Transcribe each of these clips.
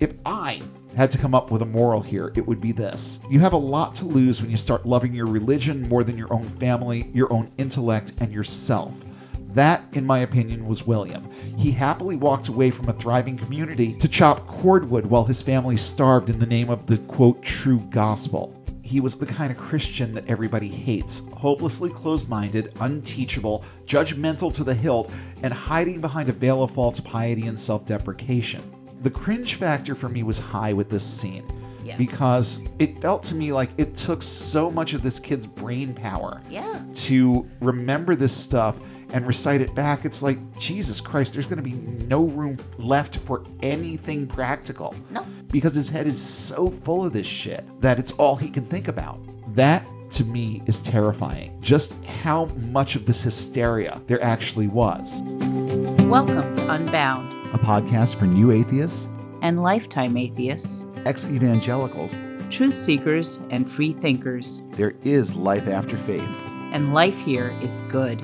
If I had to come up with a moral here, it would be this. You have a lot to lose when you start loving your religion more than your own family, your own intellect, and yourself. That, in my opinion, was William. He happily walked away from a thriving community to chop cordwood while his family starved in the name of the quote, true gospel. He was the kind of Christian that everybody hates hopelessly closed minded, unteachable, judgmental to the hilt, and hiding behind a veil of false piety and self deprecation. The cringe factor for me was high with this scene. Yes. Because it felt to me like it took so much of this kid's brain power Yeah. to remember this stuff and recite it back. It's like, Jesus Christ, there's going to be no room left for anything practical. No. Because his head is so full of this shit that it's all he can think about. That to me is terrifying. Just how much of this hysteria there actually was. Welcome to Unbound A podcast for new atheists, and Lifetime Atheists, ex evangelicals. truth seekers, and free thinkers. There is life after faith And life here is good.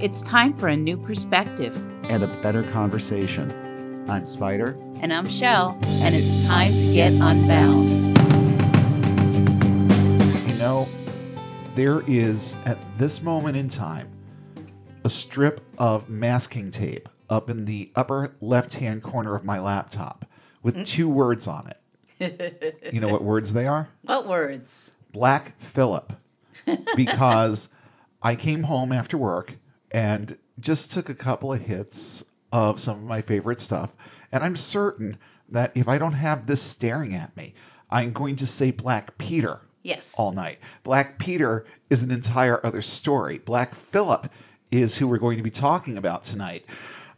It's time for a new perspective. and a better conversation. I'm Spider. And I'm Shell, and it's time to get unbound. You know, there is at this moment in time a strip of masking tape up in the upper left hand corner of my laptop with mm. two words on it. You know what words they are? What words? Black Phillip. Because I came home after work and just took a couple of hits of some of my favorite stuff. And I'm certain that if I don't have this staring at me, I'm going to say Black Peter Yes. all night. Black Peter is an entire other story. Black Phillip is who we're going to be talking about tonight.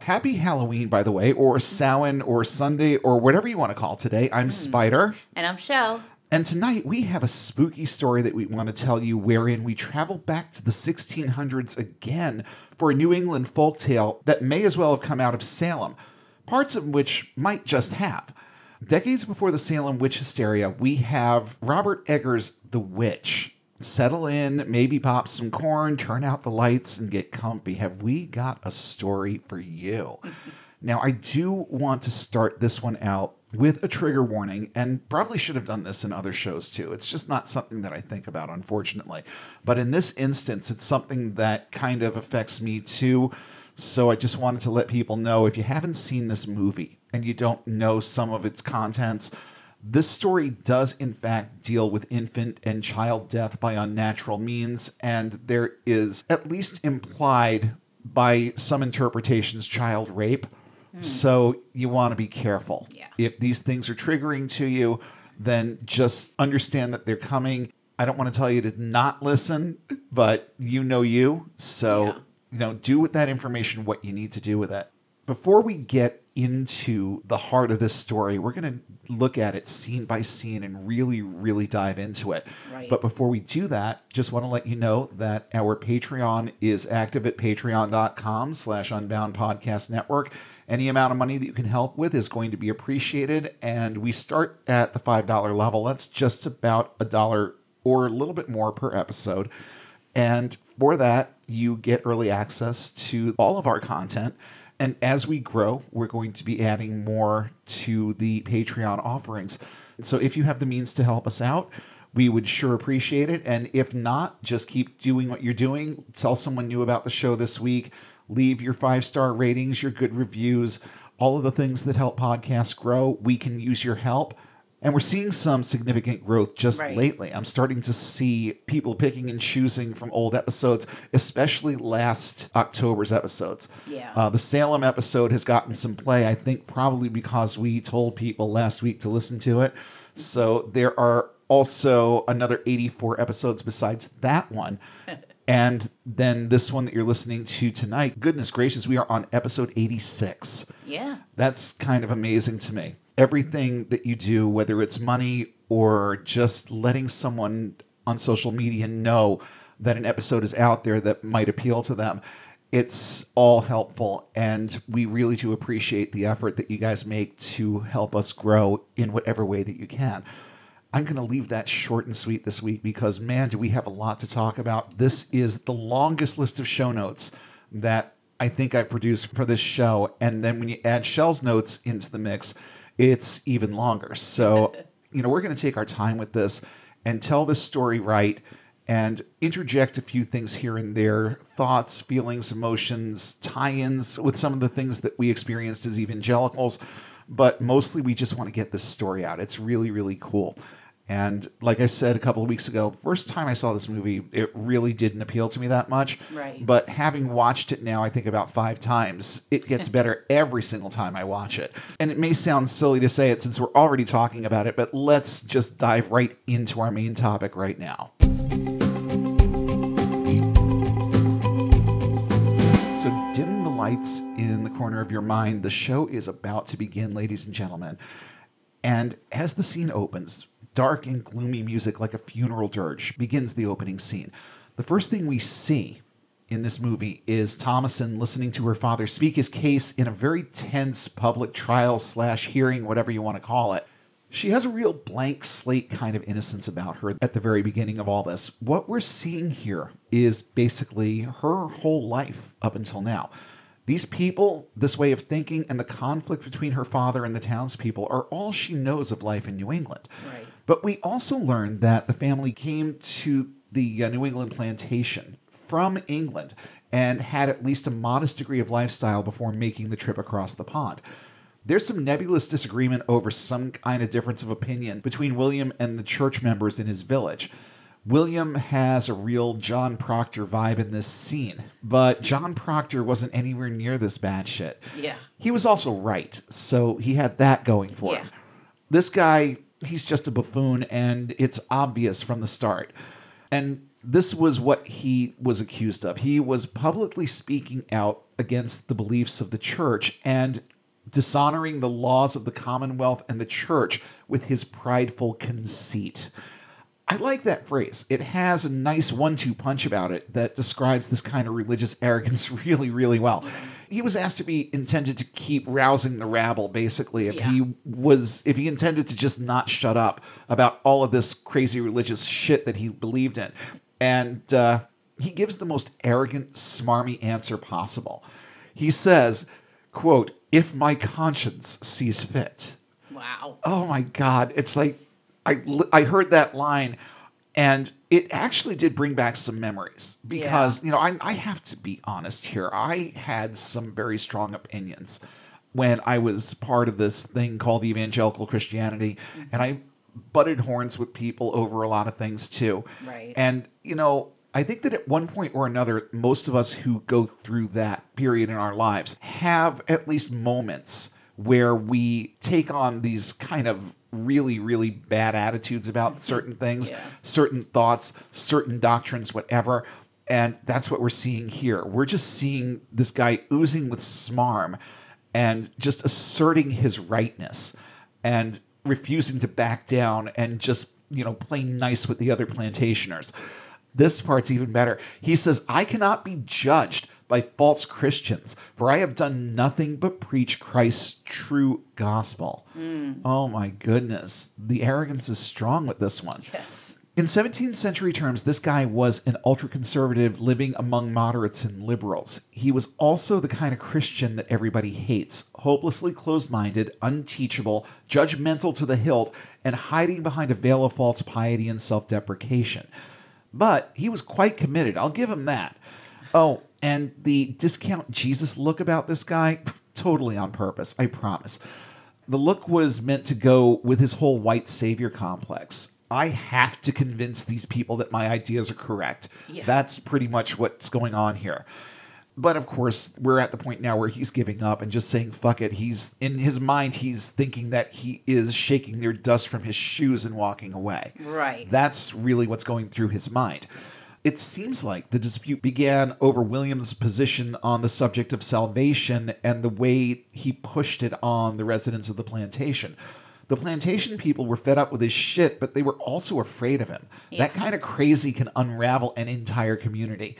Happy Halloween, by the way, or Samhain, or Sunday, or whatever you want to call today. I'm hmm. Spider. And I'm Shell. And tonight we have a spooky story that we want to tell you, wherein we travel back to the 1600s again for a New England folk tale that may as well have come out of Salem, parts of which might just have. Decades before the Salem witch hysteria, we have Robert Eggers' The Witch. Settle in, maybe pop some corn, turn out the lights, and get comfy. Have we got a story for you? Now, I do want to start this one out with a trigger warning, and probably should have done this in other shows too. It's just not something that I think about, unfortunately. But in this instance, it's something that kind of affects me too. So I just wanted to let people know if you haven't seen this movie and you don't know some of its contents, this story does, in fact, deal with infant and child death by unnatural means, and there is, at least implied by some interpretations, child rape. Hmm. So you want to be careful. Yeah. If these things are triggering to you, then just understand that they're coming. I don't want to tell you to not listen, but you know you. So, Yeah. you know, do with that information what you need to do with it. Before we get into the heart of this story, we're going to look at it scene by scene and really, really dive into it. Right. But before we do that, just want to let you know that our Patreon is active at patreon.com slash unbound podcast network. Any amount of money that you can help with is going to be appreciated. And we start at the $5 level. That's just about a dollar or a little bit more per episode. And for that, you get early access to all of our content. And as we grow, we're going to be adding more to the Patreon offerings. So if you have the means to help us out, we would sure appreciate it. And if not, just keep doing what you're doing. Tell someone new about the show this week. Leave your five star ratings, your good reviews, all of the things that help podcasts grow. We can use your help. And we're seeing some significant growth just Right. lately. I'm starting to see people picking and choosing from old episodes, especially last October's episodes. Yeah. Uh, the Salem episode has gotten some play, I think, probably because we told people last week to listen to it. So there are also another 84 episodes besides that one. And then this one that you're listening to tonight, goodness gracious, we are on episode 86 Yeah. that's kind of amazing to me. Everything that you do, whether it's money or just letting someone on social media know that an episode is out there that might appeal to them, it's all helpful. And we really do appreciate the effort that you guys make to help us grow in whatever way that you can. I'm going to leave that short and sweet this week because, man, do we have a lot to talk about. This is the longest list of show notes that I think I've produced for this show. And then when you add Shell's notes into the mix, it's even longer. So, you know, we're going to take our time with this and tell this story right and interject a few things here and there thoughts, feelings, emotions, tie ins with some of the things that we experienced as evangelicals. But mostly, we just want to get this story out. It's really, really cool. And like I said a couple of weeks ago, first time I saw this movie, it really didn't appeal to me that much. Right. But having watched it now, I think about five times, it gets better every single time I watch it. And it may sound silly to say it since we're already talking about it, but let's just dive right into our main topic right now. So dim the lights in the corner of your mind. The show is about to begin, ladies and gentlemen. And as the scene opens, dark and gloomy music like a funeral dirge begins the opening scene. The first thing we see in this movie is Thomasin listening to her father speak his case in a very tense public trial slash hearing, whatever you want to call it. She has a real blank slate kind of innocence about her at the very beginning of all this. What we're seeing here is basically her whole life up until now. These people, this way of thinking, and the conflict between her father and the townspeople are all she knows of life in New England. Right. But we also learned that the family came to the uh, New England plantation from England and had at least a modest degree of lifestyle before making the trip across the pond. There's some nebulous disagreement over some kind of difference of opinion between William and the church members in his village. William has a real John Proctor vibe in this scene, but John Proctor wasn't anywhere near this bad shit. Yeah. He was also right, so he had that going for him. This guy, he's just a buffoon, and it's obvious from the start. And this was what he was accused of. He was publicly speaking out against the beliefs of the church and dishonoring the laws of the Commonwealth and the church with his prideful conceit. I like that phrase. It has a nice one two punch about it that describes this kind of religious arrogance really, really well. He was asked to be intended to keep rousing the rabble, basically, if Yeah. he was if he intended to just not shut up about all of this crazy religious shit that he believed in. And uh, he gives the most arrogant, smarmy answer possible. He says, quote, if my conscience sees fit Wow. oh my god it's like i i heard that line and it actually did bring back some memories because you know I, I have to be honest here. I had some very strong opinions when i was part of this thing called evangelical christianity mm-hmm. and i butted horns with people over a lot of things too. Right. and you know I think that at one point or another, most of us who go through that period in our lives have at least moments where we take on these kind of really, really bad attitudes about certain things, Yeah. certain thoughts, certain doctrines, whatever. And that's what we're seeing here. We're just seeing this guy oozing with smarm and just asserting his rightness and refusing to back down and just, you know, playing nice with the other plantationers. This part's even better. He says, I cannot be judged by false Christians, for I have done nothing but preach Christ's true gospel. Hmm. Oh my goodness. The arrogance is strong with this one. Yes. In 17th century terms, this guy was an ultra conservative living among moderates and liberals. He was also the kind of Christian that everybody hates hopelessly closed minded, unteachable, judgmental to the hilt, and hiding behind a veil of false piety and self deprecation. But he was quite committed, I'll give him that. Oh, and the discount Jesus look about this guy, totally on purpose, I promise. The look was meant to go with his whole white savior complex. I have to convince these people that my ideas are correct. Yeah. That's pretty much what's going on here. But of course, we're at the point now where he's giving up and just saying, fuck it. He's in his mind, he's thinking that he is shaking their dust from his shoes and walking away. Right. That's really what's going through his mind. It seems like the dispute began over William's position on the subject of salvation and the way he pushed it on the residents of the plantation. The plantation people were fed up with his shit, but they were also afraid of him. That kind of crazy can unravel an entire community.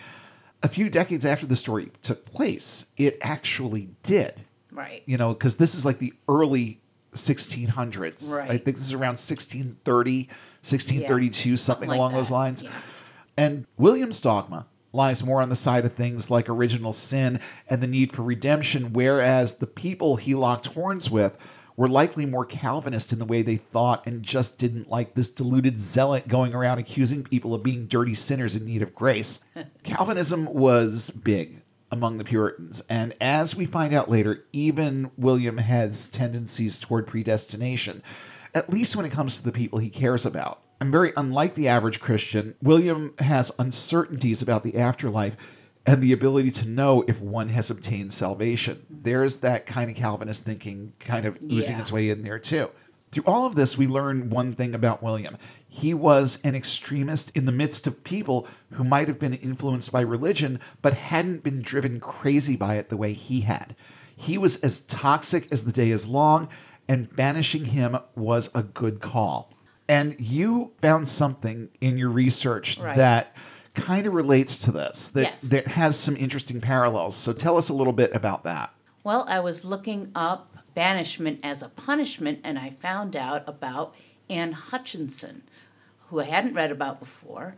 A few decades after the story took place, it actually did Right. you know, because this is like the early 1600s. Right. I think this is around 1630, 1632, something, like along that. those lines. Yeah. And William's dogma lies more on the side of things like original sin and the need for redemption, whereas the people he locked horns with were likely more Calvinist in the way they thought and just didn't like this deluded zealot going around accusing people of being dirty sinners in need of grace. Calvinism was big among the Puritans, and as we find out later, even William has tendencies toward predestination, at least when it comes to the people he cares about. And very unlike the average Christian, William has uncertainties about the afterlife and the ability to know if one has obtained salvation. There's that kind of Calvinist thinking kind of oozing Yeah. its way in there too. Through all of this, we learn one thing about William. He was an extremist in the midst of people who might have been influenced by religion, but hadn't been driven crazy by it the way he had. He was as toxic as the day is long, and banishing him was a good call. And you found something in your research Right. that kind of relates to this, that, Yes. that has some interesting parallels. So tell us a little bit about that. Well, I was looking up banishment as a punishment, and I found out about Anne Hutchinson, who I hadn't read about before,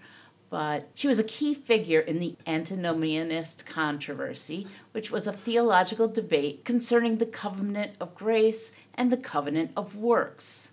but she was a key figure in the antinomianist controversy, which was a theological debate concerning the covenant of grace and the covenant of works.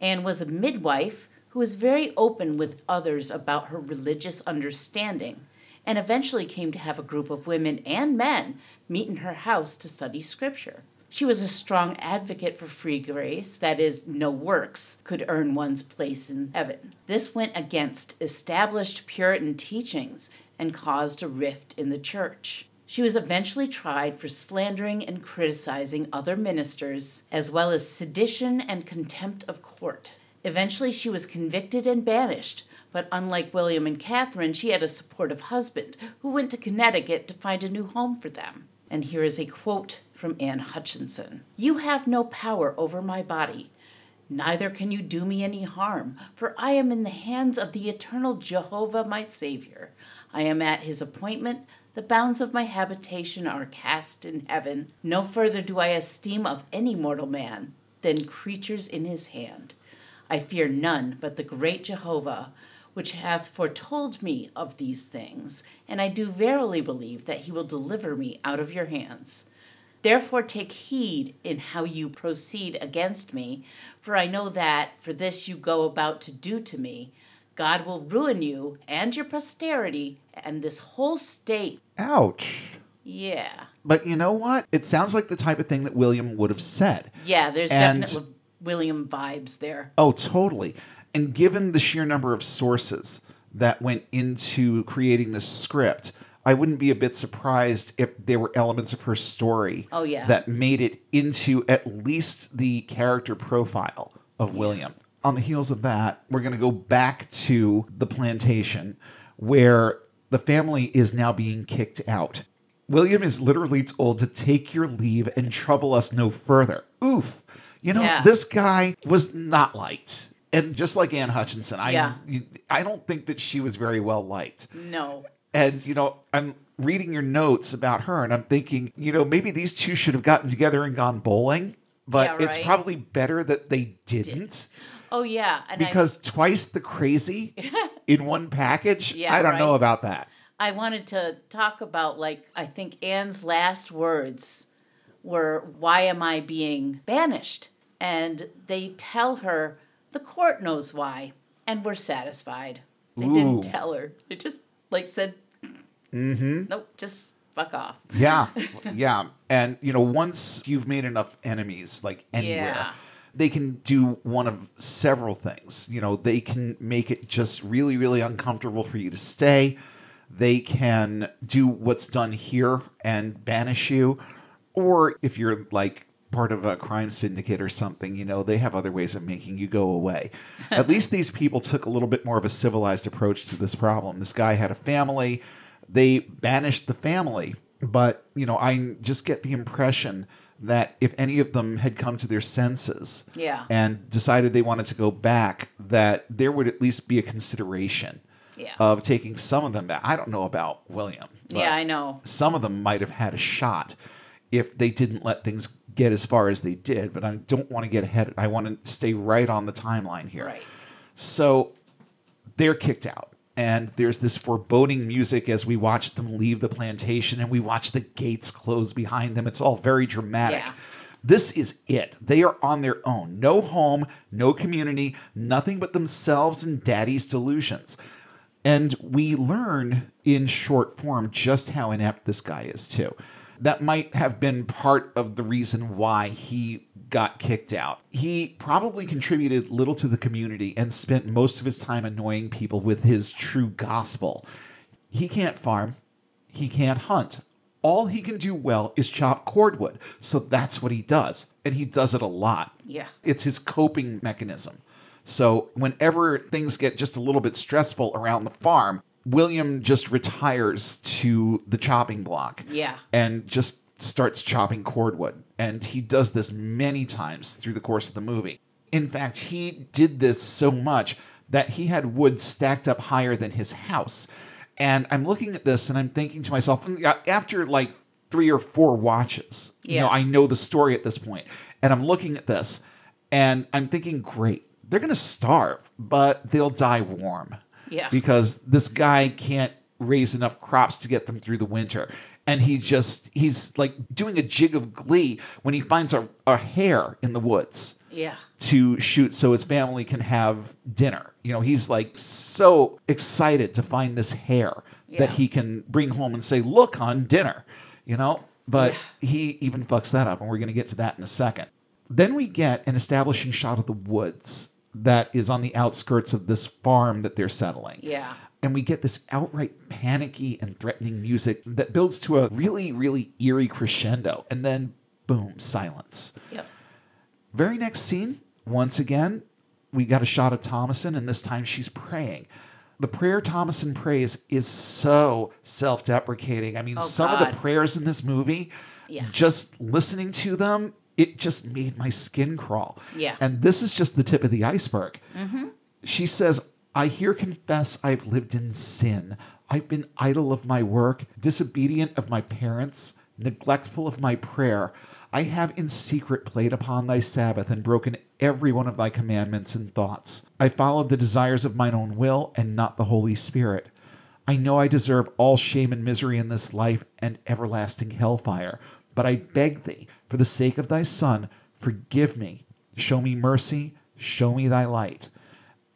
Anne was a midwife who was very open with others about her religious understanding and eventually came to have a group of women and men meet in her house to study scripture. She was a strong advocate for free grace, that is, no works could earn one's place in heaven. This went against established Puritan teachings and caused a rift in the church. She was eventually tried for slandering and criticizing other ministers, as well as sedition and contempt of court. Eventually, she was convicted and banished, but unlike William and Catherine, she had a supportive husband who went to Connecticut to find a new home for them. And here is a quote from Anne Hutchinson You have no power over my body. Neither can you do me any harm, for I am in the hands of the eternal Jehovah my Savior. I am at his appointment. The bounds of my habitation are cast in heaven. No further do I esteem of any mortal man than creatures in his hand. I fear none but the great Jehovah, which hath foretold me of these things, and I do verily believe that he will deliver me out of your hands. Therefore, take heed in how you proceed against me, for I know that for this you go about to do to me. God will ruin you and your posterity and this whole state. Ouch. Yeah. But you know what? It sounds like the type of thing that William would have said. Yeah, there's And- definitely William vibes there. Oh, totally. And given the sheer number of sources that went into creating this script, I wouldn't be a bit surprised if there were elements of her story Oh, yeah. that made it into at least the character profile of William. On the heels of that, we're going to go back to the plantation where the family is now being kicked out. William is literally told to take your leave and trouble us no further. Oof. You know, Yeah. this guy was not liked. And just like Anne Hutchinson, I Yeah. I don't think that she was very well liked. No. And you know, I'm reading your notes about her and I'm thinking, you know, maybe these two should have gotten together and gone bowling, but Yeah, it's probably better that they didn't Oh, yeah. And I- because twice the crazy in one package, Yeah, I don't know about that. I wanted to talk about like I think Anne's last words were why am I being banished? And they tell her the court knows why and we're satisfied. They Ooh. didn't tell her. They just like said mm-hmm. Nope, just fuck off. Yeah, yeah. And, you know, once you've made enough enemies, like anywhere, Yeah. They can do one of several things. You know, they can make it just really, really uncomfortable for you to stay. They can do what's done here and banish you. Or if you're like part of a crime syndicate or something, you know, they have other ways of making you go away. At least these people took a little bit more of a civilized approach to this problem. This guy had a family, they banished the family. But, you know, I just get the impression that if any of them had come to their senses Yeah. and decided they wanted to go back, that there would at least be a consideration Yeah. of taking some of them back. I don't know about William. but yeah, I know. some of them might have had a shot if they didn't let things get as far as they did. But I don't want to get ahead. I want to stay right on the timeline here. Right. So they're kicked out. And there's this foreboding music as we watch them leave the plantation and we watch the gates close behind them. It's all very dramatic. Yeah. This is it. They are on their own. No home, no community, nothing but themselves and daddy's delusions. And we learn in short form just how inept this guy is, too. That might have been part of the reason why he got kicked out. He probably contributed little to the community and spent most of his time annoying people with his true gospel. He can't farm, he can't hunt. All he can do well is chop cordwood. So that's what he does. And he does it a lot. Yeah. It's his coping mechanism. So whenever things get just a little bit stressful around the farm, William just retires to the chopping block. Yeah. And just starts chopping cordwood. And he does this many times through the course of the movie. In fact, he did this so much that he had wood stacked up higher than his house. And I'm looking at this and I'm thinking to myself, mm, after like three or four watches, you know, Yeah. I know the story at this point, and I'm looking at this and I'm thinking, great, they're going to starve, but they'll die warm. Yeah. Because this guy can't raise enough crops to get them through the winter. And he just, he's like doing a jig of glee when he finds a, a hare in the woods Yeah. to shoot so his family can have dinner. You know, he's like so excited to find this hare that he can bring home and say, "Look, on dinner." You know, but he even fucks that up, and we're going to get to that in a second. Then we get an establishing shot of the woods that is on the outskirts of this farm that they're settling. Yeah. And we get this outright panicky and threatening music that builds to a really, really eerie crescendo. And then, boom, silence. Yep. Very next scene, once again, we got a shot of Thomasin, and this time she's praying. The prayer Thomasin prays is so self deprecating. I mean, Oh, some of the prayers in this movie, Yeah. just listening to them, it just made my skin crawl. Yeah. And this is just the tip of the iceberg. Mm-hmm. She says, I here confess I've lived in sin. I've been idle of my work, disobedient of my parents, neglectful of my prayer. I have in secret played upon thy Sabbath and broken every one of thy commandments and thoughts. I followed the desires of mine own will and not the Holy Spirit. I know I deserve all shame and misery in this life and everlasting hellfire, but I beg thee, for the sake of thy Son, forgive me. Show me mercy, show me thy light.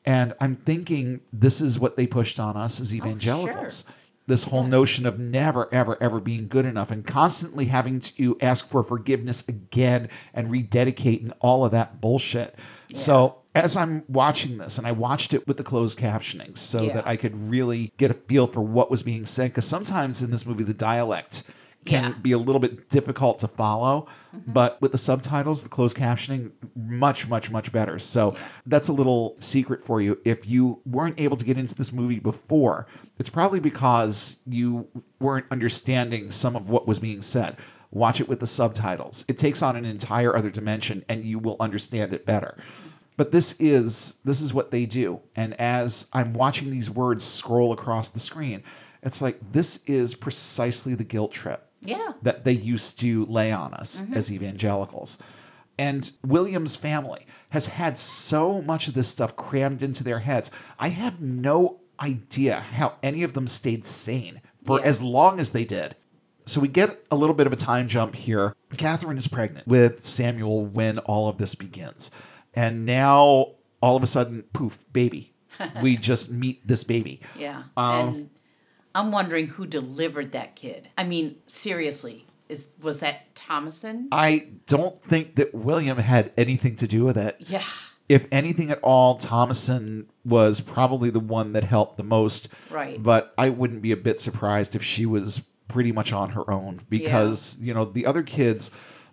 And I'm thinking this is what they pushed on us as oh, evangelicals. This whole notion of never, ever, ever being good enough and constantly having to ask for forgiveness again and rededicate and all of that bullshit. So, as I'm watching this, and I watched it with the closed captioning so Yeah. that I could really get a feel for what was being said, because sometimes in this movie, the dialect can Yeah. be a little bit difficult to follow, mm-hmm. but with the subtitles, the closed captioning, much, much, much better. So that's a little secret for you. If you weren't able to get into this movie before, it's probably because you weren't understanding some of what was being said. Watch it with the subtitles. It takes on an entire other dimension and you will understand it better. But this is this is what they do. And as I'm watching these words scroll across the screen, it's like this is precisely the guilt trip Yeah. that they used to lay on us as evangelicals. And William's family has had so much of this stuff crammed into their heads. I have no idea how any of them stayed sane for Yeah. as long as they did. So we get a little bit of a time jump here. Catherine is pregnant with Samuel when all of this begins. And now all of a sudden, poof, baby. we just meet this baby. Yeah. Um, and I'm wondering who delivered that kid. I mean, seriously, is was that Thomasin? I don't think that William had anything to do with it. yeah. If anything at all, Thomasin was probably the one that helped the most. Right. But I wouldn't be a bit surprised if she was pretty much on her own because, you know, the other kids,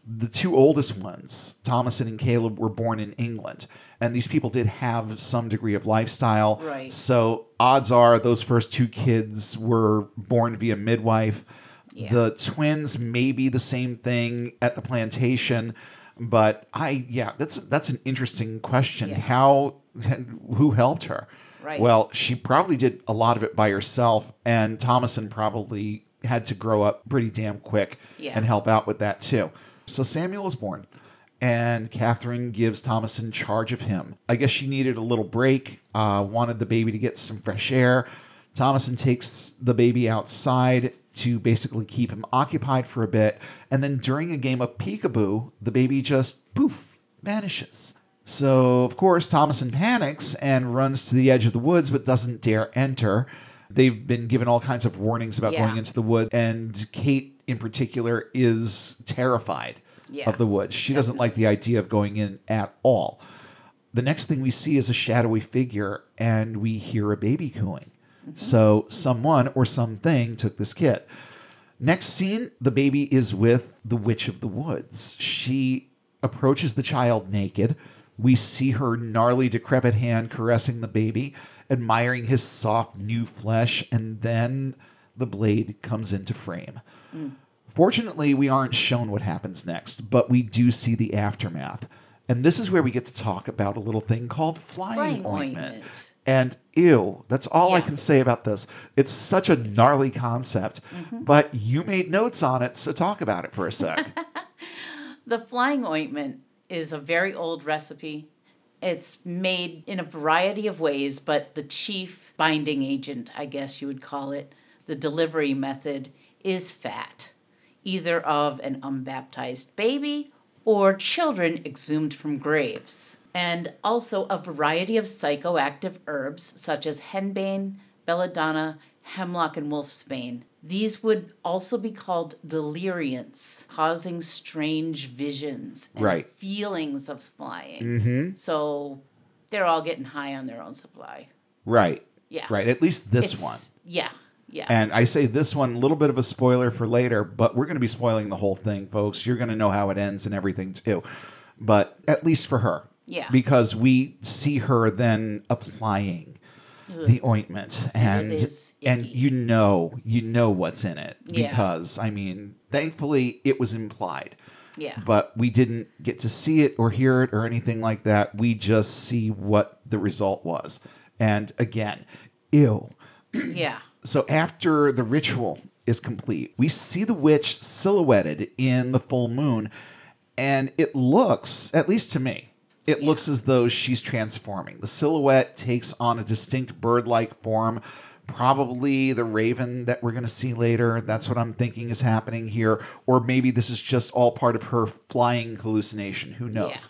the two oldest ones, Thomasin and Caleb, were born in England. And these people did have some degree of lifestyle. Right. So odds are those first two kids were born via midwife. Yeah. The twins may be the same thing at the plantation, but I yeah, that's that's an interesting question. Yeah. How who helped her? Right. Well, she probably did a lot of it by herself, and Thomasin probably had to grow up pretty damn quick Yeah. and help out with that too. So Samuel is born, and Catherine gives Thomasin charge of him. I guess she needed a little break, uh, wanted the baby to get some fresh air. Thomasin takes the baby outside to basically keep him occupied for a bit, and then during a game of peekaboo, the baby just poof vanishes. So, of course, Thomasin panics and runs to the edge of the woods but doesn't dare enter. They've been given all kinds of warnings about Yeah. going into the wood, and Kate in particular is terrified Yeah. of the woods. She doesn't like the idea of going in at all. The next thing we see is a shadowy figure, and we hear a baby cooing. Mm-hmm. So, someone or something took this kid. Next scene, the baby is with the Witch of the Woods. She approaches the child naked. We see her gnarly, decrepit hand caressing the baby, admiring his soft, new flesh, and then the blade comes into frame. Fortunately, we aren't shown what happens next, but we do see the aftermath. And this is where we get to talk about a little thing called flying, Flying ointment. ointment. And ew, that's all I can say about this. It's such a gnarly concept, Mm-hmm. but you made notes on it, so talk about it for a sec. The flying ointment is a very old recipe. It's made in a variety of ways, but the chief binding agent, I guess you would call it, the delivery method, is fat, either of an unbaptized baby or children exhumed from graves. And also a variety of psychoactive herbs such as henbane, belladonna, hemlock, and wolfsbane. These would also be called deliriants, causing strange visions and Right. feelings of flying. Mm-hmm. So they're all getting high on their own supply. right. Yeah. Right. At least this It's- one. Yeah. Yeah. And I say this one, a little bit of a spoiler for later, but we're going to be spoiling the whole thing, folks. You're going to know how it ends and everything too. But at least for her. Yeah. Because we see her then applying the ointment and and you know you know what's in it Yeah. because I mean thankfully it was implied yeah. but we didn't get to see it or hear it or anything like that. We just see what the result was. And again, ew. yeah. So after the ritual is complete, we see the witch silhouetted in the full moon, and it looks, at least to me, it looks as though she's transforming. The silhouette takes on a distinct bird like form, probably the raven that we're going to see later. That's what I'm thinking is happening here. Or maybe this is just all part of her flying hallucination. Who knows?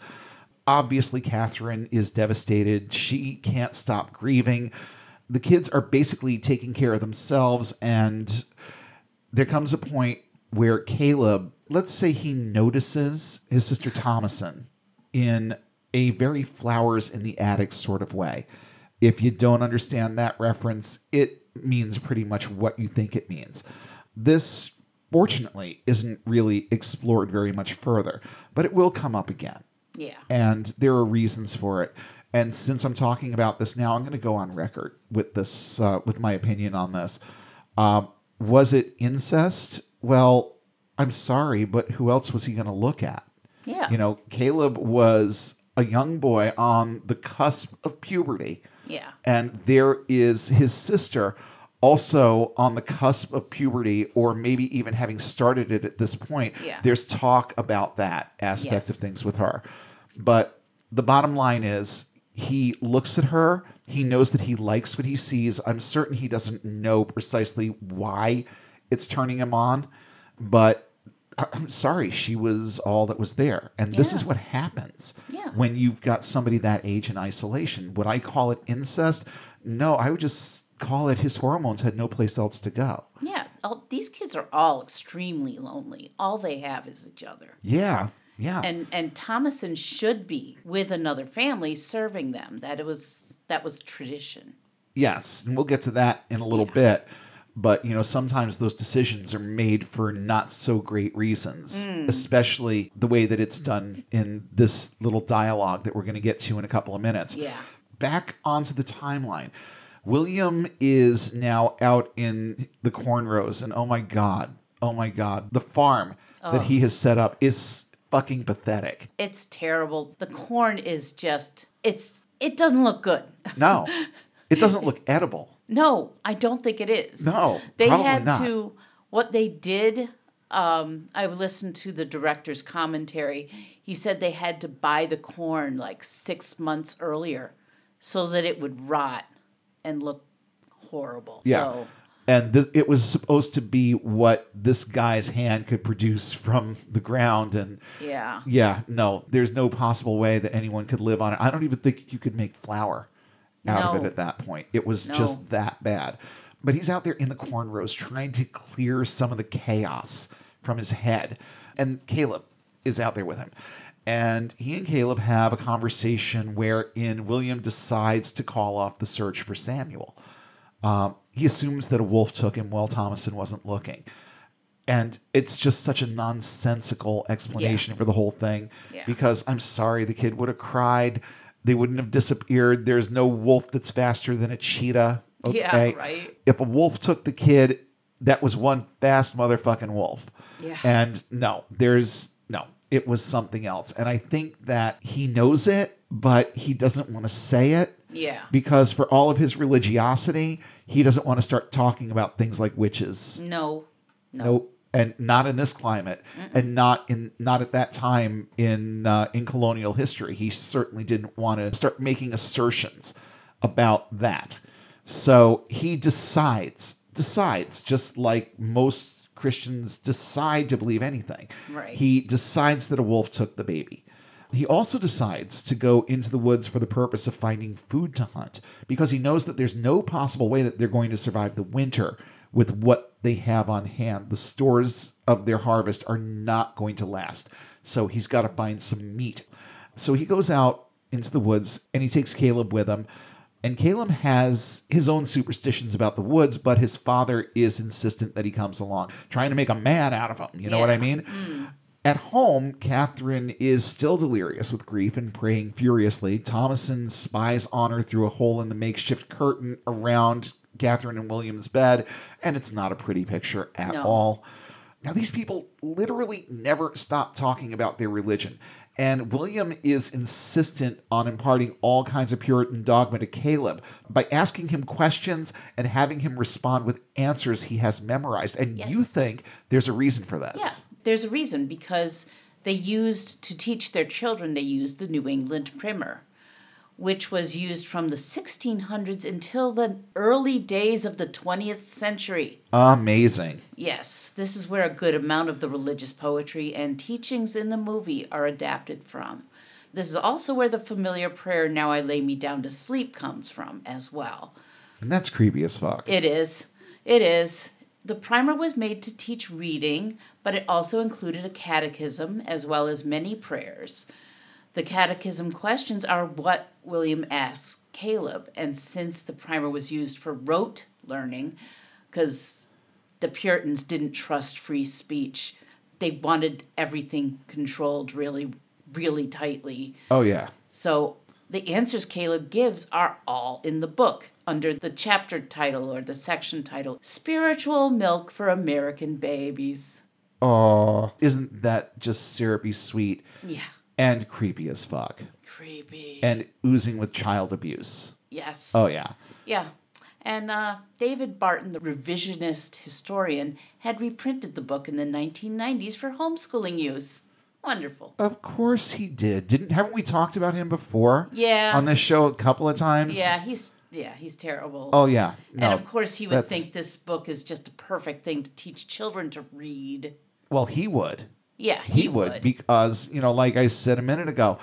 Obviously, Catherine is devastated. She can't stop grieving. The kids are basically taking care of themselves, and there comes a point where Caleb, let's say he notices his sister Thomasin in a very flowers in the attic sort of way. If you don't understand that reference, it means pretty much what you think it means. This, fortunately, isn't really explored very much further, but it will come up again Yeah. and there are reasons for it. And since I'm talking about this now, I'm going to go on record with this, uh, with my opinion on this. Um, was it incest? Well, I'm sorry, but who else was he going to look at? Yeah. You know, Caleb was a young boy on the cusp of puberty, Yeah. and there is his sister also on the cusp of puberty, or maybe even having started it at this point. Yeah. There's talk about that aspect of things with her. But the bottom line is he looks at her, he knows that he likes what he sees. I'm certain he doesn't know precisely why it's turning him on, but I- I'm sorry, she was all that was there. And this is what happens Yeah. when you've got somebody that age in isolation. Would I call it incest? No, I would just call it his hormones had no place else to go. Yeah. All, these kids are all extremely lonely. All they have is each other. Yeah. Yeah. and and Thomasin should be with another family serving them. That it was that was tradition. Yes, and we'll get to that in a little bit. But you know, sometimes those decisions are made for not so great reasons, mm. especially the way that it's done in this little dialogue that we're going to get to in a couple of minutes. Yeah. Back onto the timeline. William is now out in the cornrows, and oh my god, oh my god, the farm that oh. he has set up is fucking pathetic. It's terrible. The corn is just it's it doesn't look good. No, it doesn't look edible. No, I don't think it is. No, they had not. to. What they did, um, I listened to the director's commentary. He said they had to buy the corn like six months earlier, so that it would rot and look horrible. Yeah. So, and th- it was supposed to be what this guy's hand could produce from the ground. And yeah. yeah no there's no possible way that anyone could live on it. I don't even think you could make flour out of it at that point. It was No. just that bad. But he's out there in the cornrows trying to clear some of the chaos from his head. And caleb is out there with him. And he and caleb have a conversation wherein william decides to call off the search for samuel um, he assumes that a wolf took him while Thomasin wasn't looking. And it's just such a nonsensical explanation for the whole thing Yeah. because I'm sorry, the kid would have cried. They wouldn't have disappeared. There's no wolf that's faster than a cheetah. Yeah, right. If a wolf took the kid, that was one fast motherfucking wolf. Yeah. And no, there's no, it was something else. And I think that he knows it, but he doesn't want to say it Yeah. because for all of his religiosity, he doesn't want to start talking about things like witches. No. No. And not in this climate, and not in not at that time in uh, in colonial history. He certainly didn't want to start making assertions about that. So he decides decides just like most Christians decide to believe anything. Right. He decides that a wolf took the baby. He also decides to go into the woods for the purpose of finding food to hunt because he knows that there's no possible way that they're going to survive the winter with what they have on hand. The stores of their harvest are not going to last. So he's got to find some meat. So he goes out into the woods and he takes Caleb with him. And Caleb has his own superstitions about the woods, but his father is insistent that he comes along, trying to make a man out of him. You know what I Yeah. mean? Mm. At home, Catherine is still delirious with grief and praying furiously. Thomasin spies on her through a hole in the makeshift curtain around Catherine and William's bed, and it's not a pretty picture at No. all. Now, these people literally never stop talking about their religion. And William is insistent on imparting all kinds of Puritan dogma to Caleb by asking him questions and having him respond with answers he has memorized. And you think there's a reason for this. Yeah, there's a reason because they used to teach their children, they used the New England Primer, which was used from the 1600s until the early days of the 20th century. Amazing. Yes, this is where a good amount of the religious poetry and teachings in the movie are adapted from. This is also where the familiar prayer, Now I Lay Me Down to Sleep, comes from as well. And that's creepy as fuck. It is. It is. The primer was made to teach reading, but it also included a catechism as well as many prayers. The catechism questions are what William asks Caleb, and since the primer was used for rote learning, because the Puritans didn't trust free speech, they wanted everything controlled really, really tightly. oh, yeah. So the answers Caleb gives are all in the book under the chapter title or the section title Spiritual Milk for American Babies. Oh, isn't that just syrupy sweet Yeah. and creepy as fuck? Creepy. And oozing with child abuse. yes. Oh, yeah. Yeah. And uh, David Barton, the revisionist historian, had reprinted the book in the 1990s for homeschooling use. Wonderful. Of course he did. Didn't haven't we talked about him before? Yeah. On this show a couple of times? Yeah, he's yeah, he's terrible. Oh yeah. No. and of course, he would that's- think this book is just a perfect thing to teach children to read. Well, he would. Yeah, he, He, would, because, you know, like I said a minute ago,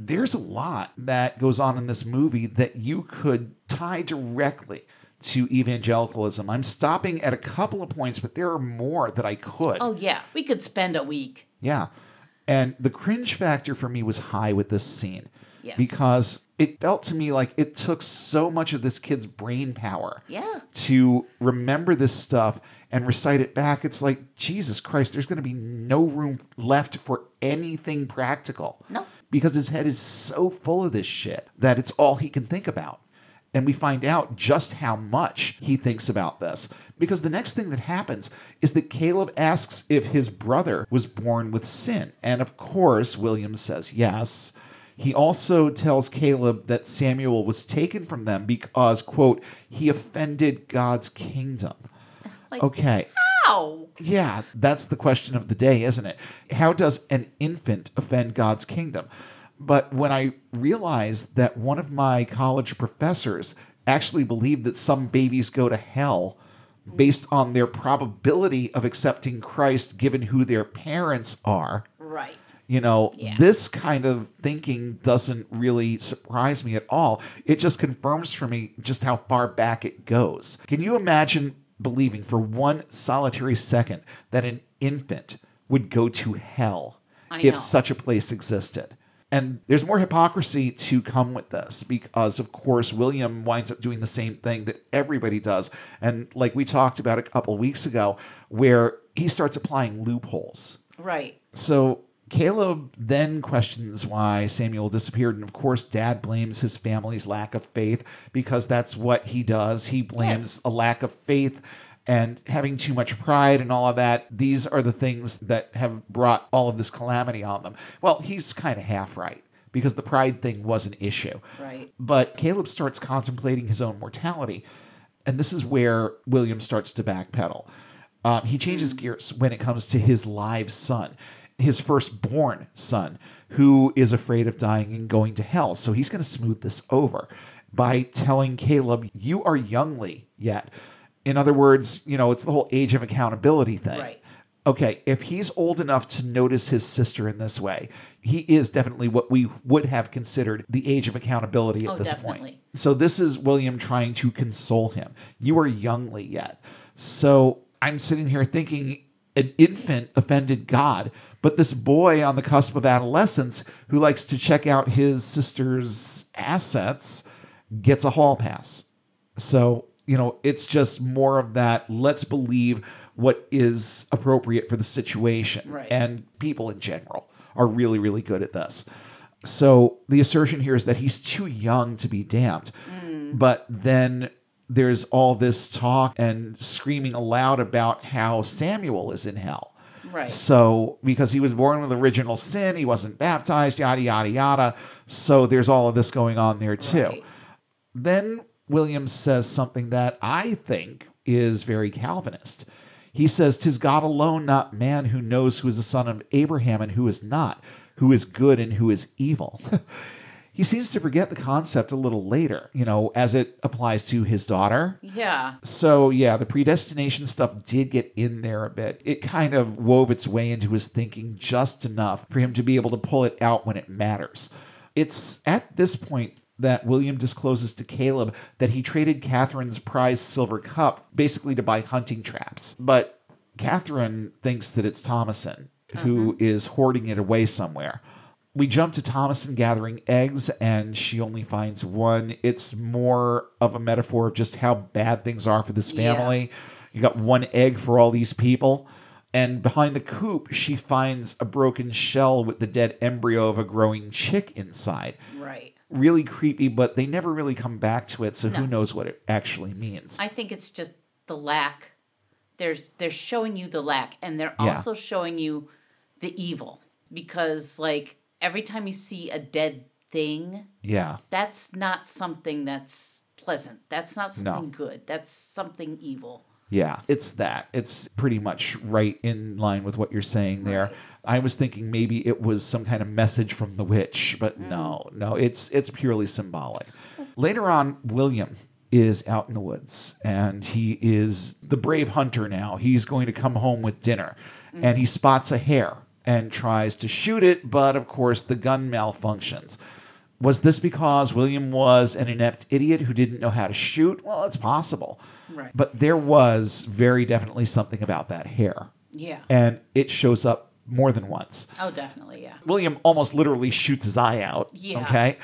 there's a lot that goes on in this movie that you could tie directly to evangelicalism. I'm stopping at a couple of points, but there are more that I could. Oh yeah, we could spend a week. Yeah. And the cringe factor for me was high with this scene. Yes. Because it felt to me like it took so much of this kid's brain power Yeah. to remember this stuff and recite it back. It's like, Jesus Christ, there's going to be no room left for anything practical. No. Because his head is so full of this shit that it's all he can think about. And we find out just how much he thinks about this. Because the next thing that happens is that Caleb asks if his brother was born with sin. And of course, William says yes. He also tells Caleb that Samuel was taken from them because, quote, he offended God's kingdom. Like, Okay. Ow! Yeah, that's the question of the day, isn't it? How does an infant offend God's kingdom? But when I realized that one of my college professors actually believed that some babies go to hell based on their probability of accepting Christ given who their parents are. Right. You know, Yeah. this kind of thinking doesn't really surprise me at all. It just confirms for me just how far back it goes. Can you imagine believing for one solitary second that an infant would go to hell if such a place existed? And there's more hypocrisy to come with this because, of course, William winds up doing the same thing that everybody does. And like we talked about a couple weeks ago, where he starts applying loopholes. Right. So Caleb then questions why Samuel disappeared. And of course, dad blames his family's lack of faith because that's what he does. He blames Yes. a lack of faith and having too much pride and all of that. These are the things that have brought all of this calamity on them. Well, he's kind of half right because the pride thing was an issue. Right. But Caleb starts contemplating his own mortality. And this is where William starts to backpedal. Um, he changes gears when it comes to his live son, his firstborn son, who is afraid of dying and going to hell. So he's going to smooth this over by telling Caleb, You are youngly yet. In other words, you know, it's the whole age of accountability thing Right. okay, if he's old enough to notice his sister in this way, he is definitely what we would have considered the age of accountability at Oh, this definitely. point. So this is William trying to console him. You are youngly yet. So I'm sitting here thinking an infant offended God, but this boy on the cusp of adolescence who likes to check out his sister's assets gets a hall pass. So, you know, it's just more of that let's believe what is appropriate for the situation. Right. And people in general are really, really good at this. So the assertion here is that he's too young to be damned. Mm. But then there's all this talk and screaming aloud about how Samuel is in hell. Right. So, because he was born with original sin, he wasn't baptized, yada, yada, yada. So, there's all of this going on there too. Right. Then Williams says something that I think is very Calvinist. He says, "Tis God alone, not man, who knows who is the son of Abraham and who is not, who is good and who is evil." he seems to forget the concept a little later, you know, as it applies to his daughter. Yeah. So yeah, the predestination stuff did get in there a bit. It kind of wove its way into his thinking just enough for him to be able to pull it out when it matters. It's at this point that William discloses to Caleb that he traded Catherine's prize silver cup basically to buy hunting traps. But Catherine thinks that it's Thomasin who mm-hmm. is hoarding it away somewhere. We jump to Thomasin gathering eggs, and she only finds one. It's more of a metaphor of just how bad things are for this Yeah. family. You got one egg for all these people. And behind the coop, she finds a broken shell with the dead embryo of a growing chick inside. Right. Really creepy, but they never really come back to it, so who knows what it actually means. I think it's just the lack. There's they're showing you the lack, and they're Yeah. also showing you the evil because like every time you see a dead thing, yeah. that's not something that's pleasant. That's not No. something good. That's something evil. Yeah, it's that. It's pretty much right in line with what you're saying there. Right. I was thinking maybe it was some kind of message from the witch, but mm. no, no, it's it's purely symbolic. Later on, William is out in the woods and he is the brave hunter now. He's going to come home with dinner and he spots a hare and tries to shoot it, but of course the gun malfunctions. Was this because William was an inept idiot who didn't know how to shoot? Well, it's possible. Right. But there was very definitely something about that hare. Yeah. And it shows up more than once. Oh, definitely. Yeah. William almost literally shoots his eye out. Yeah. Okay.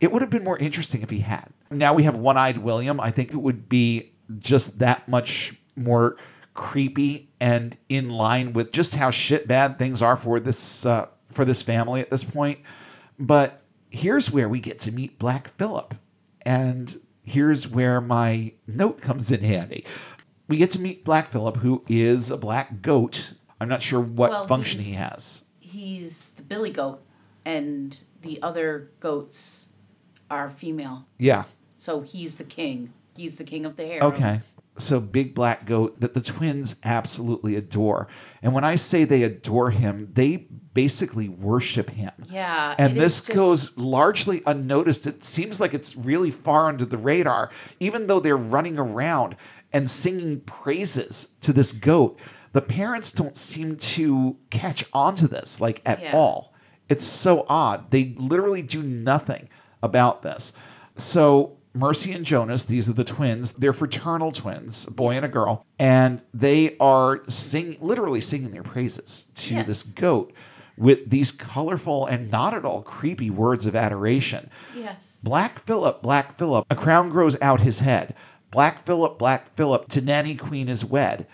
It would have been more interesting if he had. Now we have one eyed William. I think it would be just that much more creepy and in line with just how shit bad things are for this uh, for this family at this point. But here's where we get to meet Black Phillip. And here's where my note comes in handy. We get to meet Black Phillip, who is a black goat. I'm not sure what Well, function he has. He's the billy goat, and the other goats are female. Yeah. So he's the king. He's the king of the hair. Okay. So big black goat that the twins absolutely adore. And when I say they adore him, they basically worship him. Yeah, And this just- goes largely unnoticed. It seems like it's really far under the radar, even though they're running around and singing praises to this goat. The parents don't seem to catch on to this like at Yeah. all. It's so odd. They literally do nothing about this. So Mercy and Jonas, these are the twins. They're fraternal twins, a boy and a girl, and they are sing literally singing their praises to Yes. this goat with these colorful and not at all creepy words of adoration. Yes. Black Philip, Black Philip, a crown grows out his head. Black Philip, Black Philip, to Nanny Queen is wed.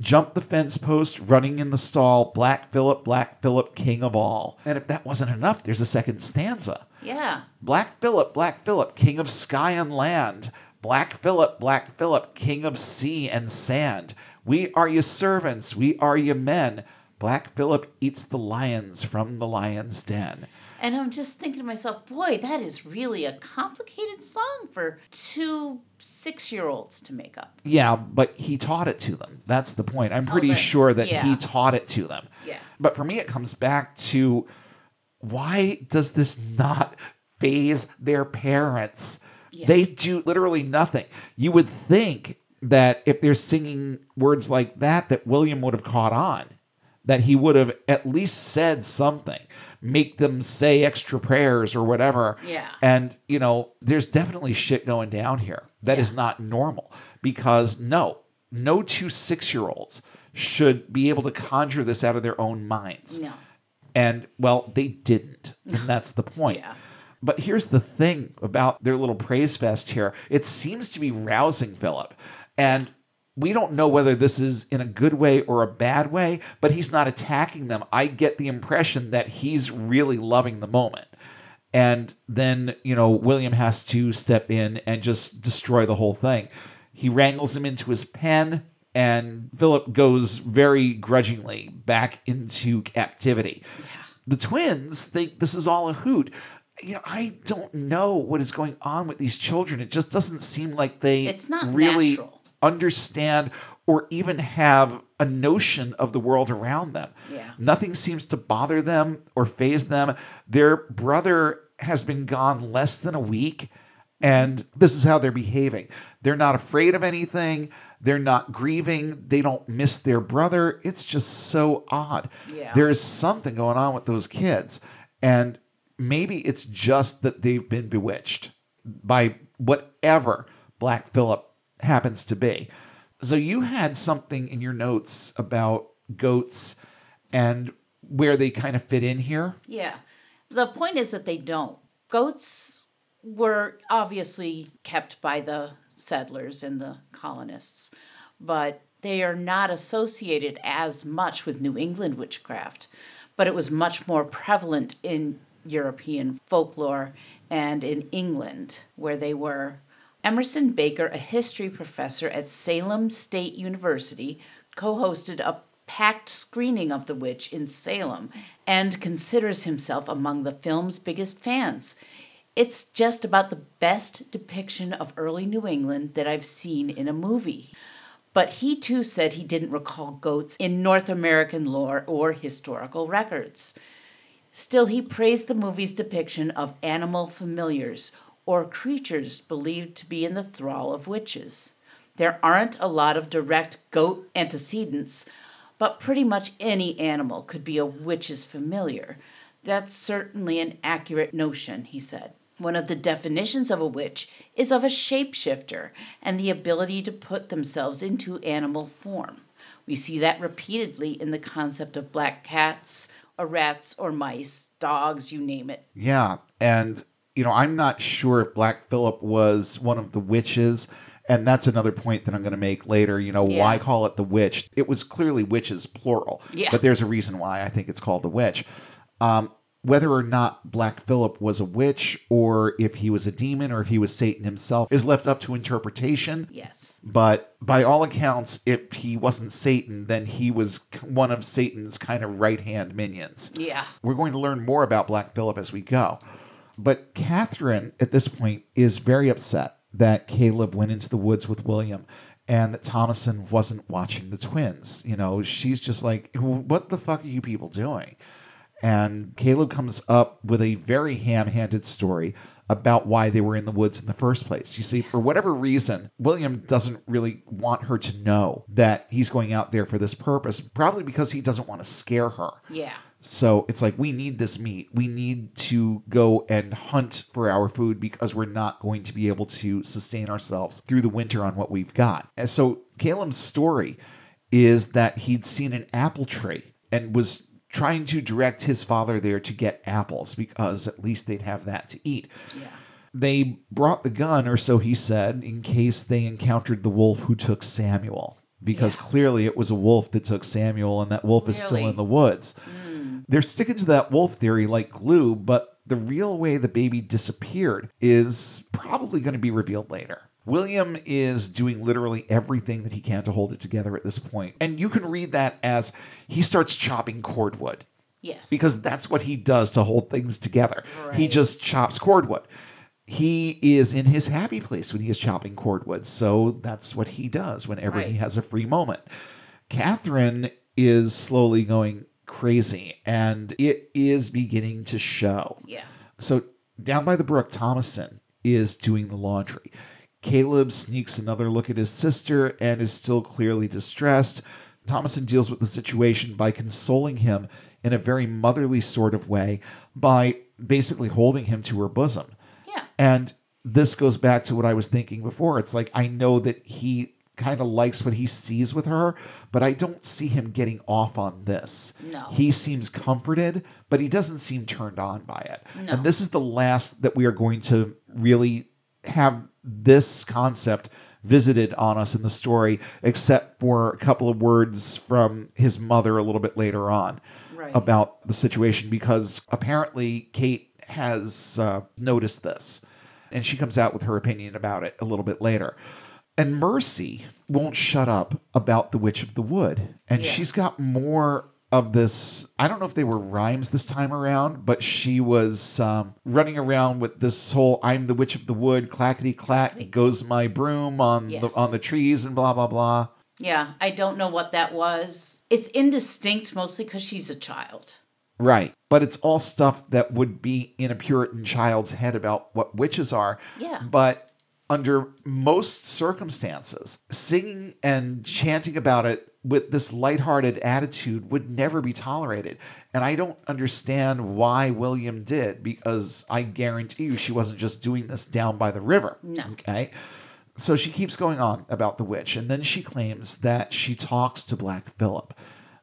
Jump the fence post, running in the stall. Black Philip, Black Philip, king of all. And if that wasn't enough, there's a second stanza. Yeah. Black Philip, Black Philip, king of sky and land. Black Philip, Black Philip, king of sea and sand. We are your servants, we are your men. Black Philip eats the lions from the lion's den. And I'm just thinking to myself, boy, that is really a complicated song for two six year olds to make up. Yeah, but he taught it to them. That's the point. I'm oh, pretty that's- sure that yeah. he taught it to them. Yeah. But for me, it comes back to why does this not faze their parents? Yeah. They do literally nothing. You would think that if they're singing words like that, that William would have caught on, that he would have at least said something, make them say extra prayers or whatever. Yeah. And, you know, there's definitely shit going down here that is not normal because no, no two six year olds should be able to conjure this out of their own minds. No. And, well, they didn't. And that's the point. Yeah. But here's the thing about their little praise fest here it seems to be rousing Philip. And we don't know whether this is in a good way or a bad way, but he's not attacking them. I get the impression that he's really loving the moment. And then, you know, William has to step in and just destroy the whole thing. He wrangles him into his pen, and Philip goes very grudgingly back into captivity. The twins think this is all a hoot. You know, I don't know what is going on with these children. It just doesn't seem like they It's not really natural. understand or even have a notion of the world around them. Yeah. Nothing seems to bother them or faze them. Their brother has been gone less than a week, and this is how they're behaving. They're not afraid of anything. They're not grieving. They don't miss their brother. It's just so odd. Yeah. There is something going on with those kids. And maybe it's just that they've been bewitched by whatever Black Phillip happens to be. So you had something in your notes about goats and where they kind of fit in here. Yeah. The point is that they don't. Goats were obviously kept by the settlers and the colonists, but they are not associated as much with New England witchcraft. But it was much more prevalent in European folklore and in England, where they were. Emerson Baker, a history professor at Salem State University, co hosted a packed screening of The Witch in Salem and considers himself among the film's biggest fans. It's just about the best depiction of early New England that I've seen in a movie. But he too said he didn't recall goats in North American lore or historical records. Still, he praised the movie's depiction of animal familiars or creatures believed to be in the thrall of witches. There aren't a lot of direct goat antecedents, but pretty much any animal could be a witch's familiar. That's certainly an accurate notion, he said. One of the definitions of a witch is of a shapeshifter and the ability to put themselves into animal form. We see that repeatedly in the concept of black cats, or rats, or mice, dogs, you name it. Yeah. And, you know, I'm not sure if Black Phillip was one of the witches. And that's another point that I'm going to make later. You know, Yeah. why call it the witch? It was clearly witches, plural. Yeah. But there's a reason why I think it's called the witch. Um, whether or not Black Phillip was a witch, or if he was a demon, or if he was Satan himself, is left up to interpretation. Yes. But by all accounts, if he wasn't Satan, then he was one of Satan's kind of right hand minions. Yeah. We're going to learn more about Black Phillip as we go. But Catherine, at this point, is very upset that Caleb went into the woods with William and that Thomasin wasn't watching the twins. You know, she's just like, what the fuck are you people doing? And Caleb comes up with a very ham handed story about why they were in the woods in the first place. You see, for whatever reason, William doesn't really want her to know that he's going out there for this purpose, probably because he doesn't want to scare her. Yeah. So it's like, we need this meat. We need to go and hunt for our food because we're not going to be able to sustain ourselves through the winter on what we've got. And so Caleb's story is that he'd seen an apple tree and was trying to direct his father there to get apples because at least they'd have that to eat. Yeah. They brought the gun, or so he said, in case they encountered the wolf who took Samuel. Because Yeah. clearly it was a wolf that took Samuel, and that wolf is still in the woods. Mm. They're sticking to that wolf theory like glue, but the real way the baby disappeared is probably going to be revealed later. William is doing literally everything that he can to hold it together at this point. And you can read that as he starts chopping cordwood Yes. because that's what he does to hold things together. He just chops cordwood. He is in his happy place when he is chopping cordwood. So that's what he does whenever he has a free moment. Catherine is slowly going crazy and it is beginning to show. yeah. So down by the brook, Thomasin is doing the laundry. Caleb sneaks another look at his sister and is still clearly distressed. Thomasin deals with the situation by consoling him in a very motherly sort of way by basically holding him to her bosom. Yeah. And this goes back to what I was thinking before. It's like I know that he kind of likes what he sees with her, but I don't see him getting off on this. No. He seems comforted, but he doesn't seem turned on by it. No. And this is the last that we are going to really have this concept visited on us in the story, except for a couple of words from his mother a little bit later on Right. about the situation, because apparently Kate has uh, noticed this and she comes out with her opinion about it a little bit later. And Mercy won't shut up about the Witch of the Wood. And Yeah. she's got more of this. I don't know if they were rhymes this time around, but she was um, running around with this whole "I'm the Witch of the Wood," clackety clack goes my broom on Yes. the on the trees, and blah blah blah. Yeah. I don't know what that was. It's indistinct mostly because she's a child. Right. But it's all stuff that would be in a Puritan child's head about what witches are. Yeah. But under most circumstances, singing and chanting about it with this lighthearted attitude would never be tolerated. And I don't understand why William did, because I guarantee you she wasn't just doing this down by the river. No. Okay. So she keeps going on about the witch, and then she claims that she talks to Black Phillip,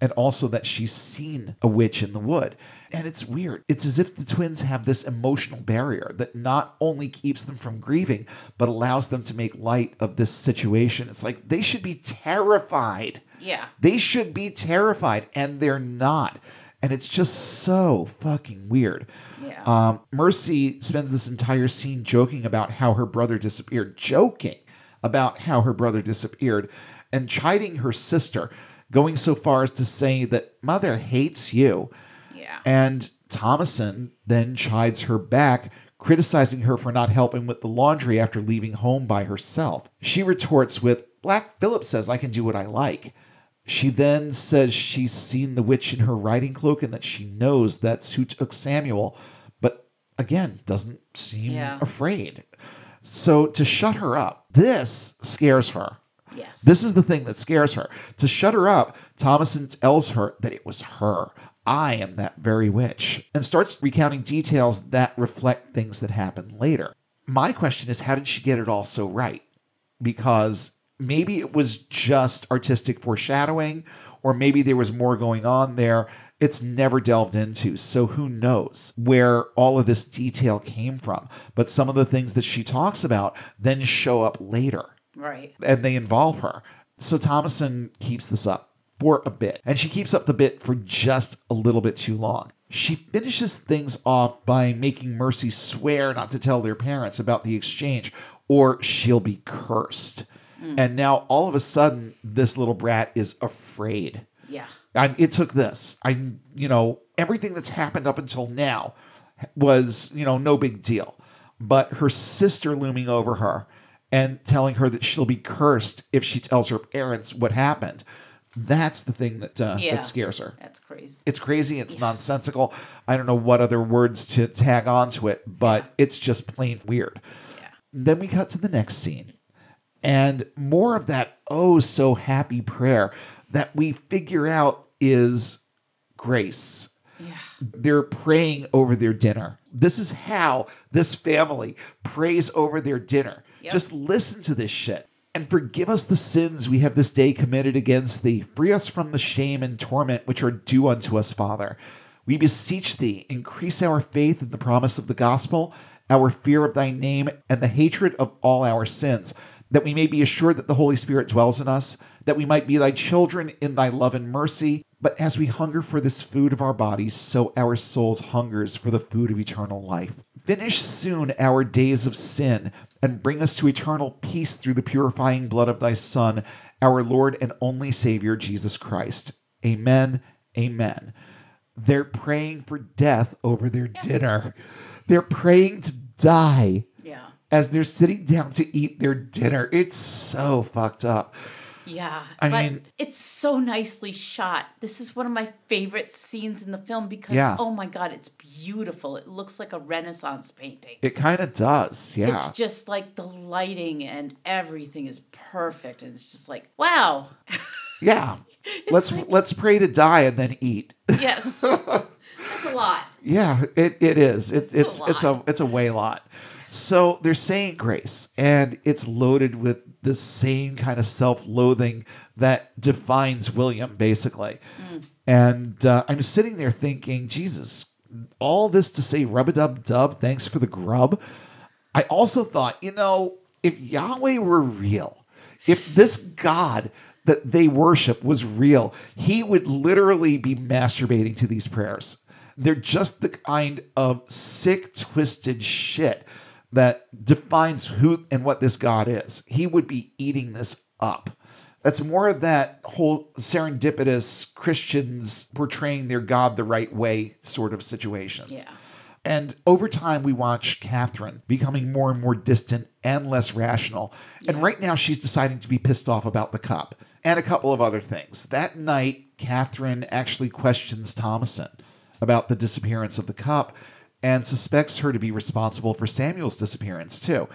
and also that she's seen a witch in the wood. And it's weird. It's as if the twins have this emotional barrier that not only keeps them from grieving, but allows them to make light of this situation. It's like they should be terrified. Yeah. They should be terrified, and they're not. And it's just so fucking weird. Yeah. Um, Mercy spends this entire scene joking about how her brother disappeared, joking about how her brother disappeared, and chiding her sister, going so far as to say that mother hates you. Yeah. And Thomasin then chides her back, criticizing her for not helping with the laundry after leaving home by herself. She retorts with, Black Phillip says I can do what I like. She then says she's seen the witch in her riding cloak and that she knows that's who took Samuel, but again, doesn't seem Yeah. afraid. So to shut her up, this scares her. yes. This is the thing that scares her. To shut her up, Thomasin tells her that it was her. I am that very witch, and starts recounting details that reflect things that happened later. My question is, how did she get it all so right? Because maybe it was just artistic foreshadowing, or maybe there was more going on there. It's never delved into, so who knows where all of this detail came from. But some of the things that she talks about then show up later right. and they involve her. So Thomasin keeps this up for a bit, and she keeps up the bit for just a little bit too long. She finishes things off by making Mercy swear not to tell their parents about the exchange, or she'll be cursed. And now all of a sudden, this little brat is afraid. Yeah. I, it took this. I, you know, everything that's happened up until now was, you know, no big deal. But her sister looming over her and telling her that she'll be cursed if she tells her parents what happened. That's the thing that uh, Yeah. that scares her. That's crazy. It's crazy. It's nonsensical. I don't know what other words to tag onto it, but it's just plain weird. Yeah. Then we cut to the next scene, and more of that oh so happy prayer that we figure out is grace. Yeah. They're praying over their dinner. This is how this family prays over their dinner. Yep. Just listen to this shit. And forgive us the sins we have this day committed against thee. Free us from the shame and torment which are due unto us, Father. We beseech thee, increase our faith in the promise of the gospel, our fear of thy name, and the hatred of all our sins, that we may be assured that the Holy Spirit dwells in us, that we might be thy children in thy love and mercy. But as we hunger for this food of our bodies, so our souls hungers for the food of eternal life. Finish soon our days of sin, and bring us to eternal peace through the purifying blood of thy Son, our Lord and only Savior, Jesus Christ. Amen. Amen. They're praying for death over their dinner. They're praying to die. As they're sitting down to eat their dinner. It's so fucked up. Yeah. I but mean- it's so nicely shot. This is one of my favorite scenes in the film because Yeah. oh my god, it's beautiful. It looks like a Renaissance painting. It kind of does. Yeah. It's just like the lighting and everything is perfect and it's just like, wow. yeah. Let's like- let's pray to die and then eat. Yes. That's a lot. Yeah, it, it is. It's it's a it's a it's a way lot. So they're saying grace, and it's loaded with the same kind of self-loathing that defines William, basically. Mm. And uh, I'm sitting there thinking, Jesus, all this to say rub a dub dub, thanks for the grub. I also thought, you know, if Yahweh were real, if this God that they worship was real, he would literally be masturbating to these prayers. They're just the kind of sick, twisted shit that defines who and what this God is. He would be eating this up. That's more of that whole serendipitous Christians portraying their God the right way sort of situations. Yeah. And over time, we watch Catherine becoming more and more distant and less rational. And right now, she's deciding to be pissed off about the cup and a couple of other things. That night, Catherine actually questions Thomasin about the disappearance of the cup and suspects her to be responsible for Samuel's disappearance, too.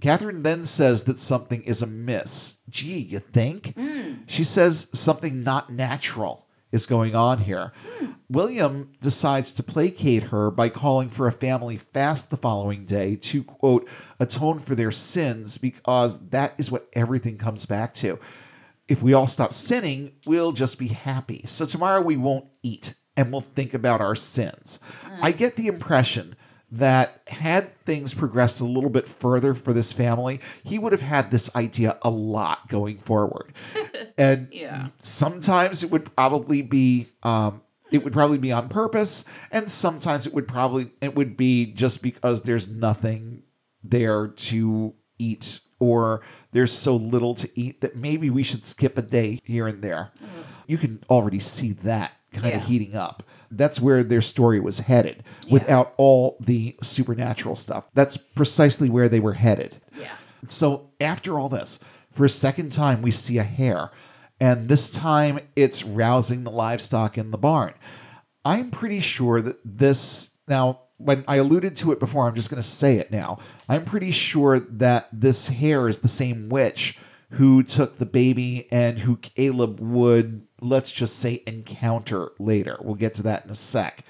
Catherine then says that something is amiss. Gee, you think? Hmm. She says something not natural is going on here. Hmm. William decides to placate her by calling for a family fast the following day to, quote, atone for their sins because that is what everything comes back to. If we all stop sinning, we'll just be happy. So tomorrow we won't eat and we'll think about our sins. I get the impression that had things progressed a little bit further for this family, he would have had this idea a lot going forward. and Yeah. sometimes it would probably be um, it would probably be on purpose, and sometimes it would probably it would be just because there's nothing there to eat or there's so little to eat that maybe we should skip a day here and there. You can already see that kind Yeah. of heating up. That's where their story was headed without all the supernatural stuff. That's precisely where they were headed. Yeah. So after all this, for a second time, we see a hare, and this time it's rousing the livestock in the barn. I'm pretty sure that this now. When I alluded to it before, I'm just going to say it now. I'm pretty sure that this hare is the same witch who took the baby and who Caleb would, let's just say, encounter later. We'll get to that in a sec.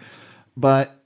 But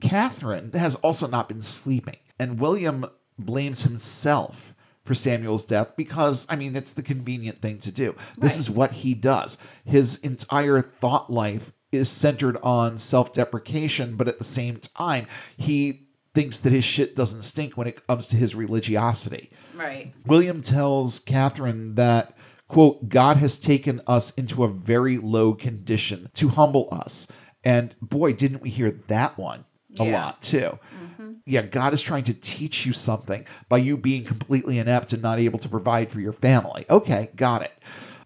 Catherine has also not been sleeping, and William blames himself for Samuel's death because, I mean, it's the convenient thing to do. This is what he does. His entire thought life is centered on self deprecation, but at the same time, he thinks that his shit doesn't stink when it comes to his religiosity. Right. William tells Catherine that, quote, God has taken us into a very low condition to humble us. And boy, didn't we hear that one a Yeah. lot too. Mm-hmm. Yeah, God is trying to teach you something by you being completely inept and not able to provide for your family. Okay, got it.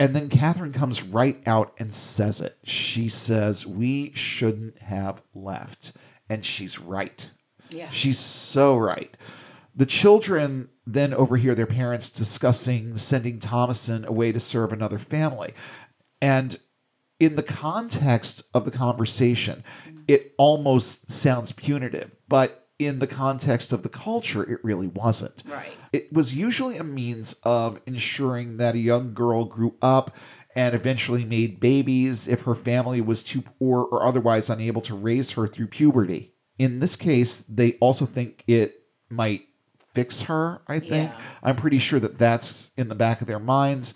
And then Catherine comes right out and says it. She says, We shouldn't have left. And she's right. Yeah. She's so right. The children then overhear their parents discussing sending Thomasin away to serve another family. And in the context of the conversation, it almost sounds punitive, but in the context of the culture, it really wasn't. Right. It was usually a means of ensuring that a young girl grew up and eventually made babies if her family was too poor or otherwise unable to raise her through puberty. In this case, they also think it might fix her, I think. Yeah. I'm pretty sure that that's in the back of their minds.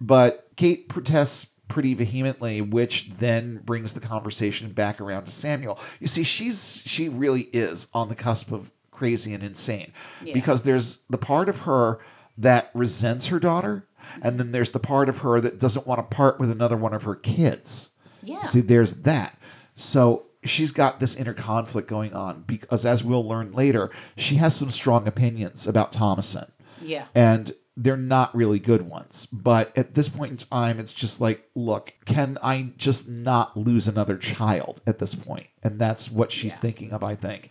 But Kate protests pretty vehemently, which then brings the conversation back around to Samuel. You see, she's she really is on the cusp of crazy and insane Yeah. because there's the part of her that resents her daughter, and then there's the part of her that doesn't want to part with another one of her kids. Yeah. See, there's that. So she's got this inner conflict going on because, as we'll learn later, she has some strong opinions about Thomasin Yeah. and they're not really good ones. But at this point in time, it's just like, look, can I just not lose another child at this point? And that's what she's Yeah. thinking of, I think.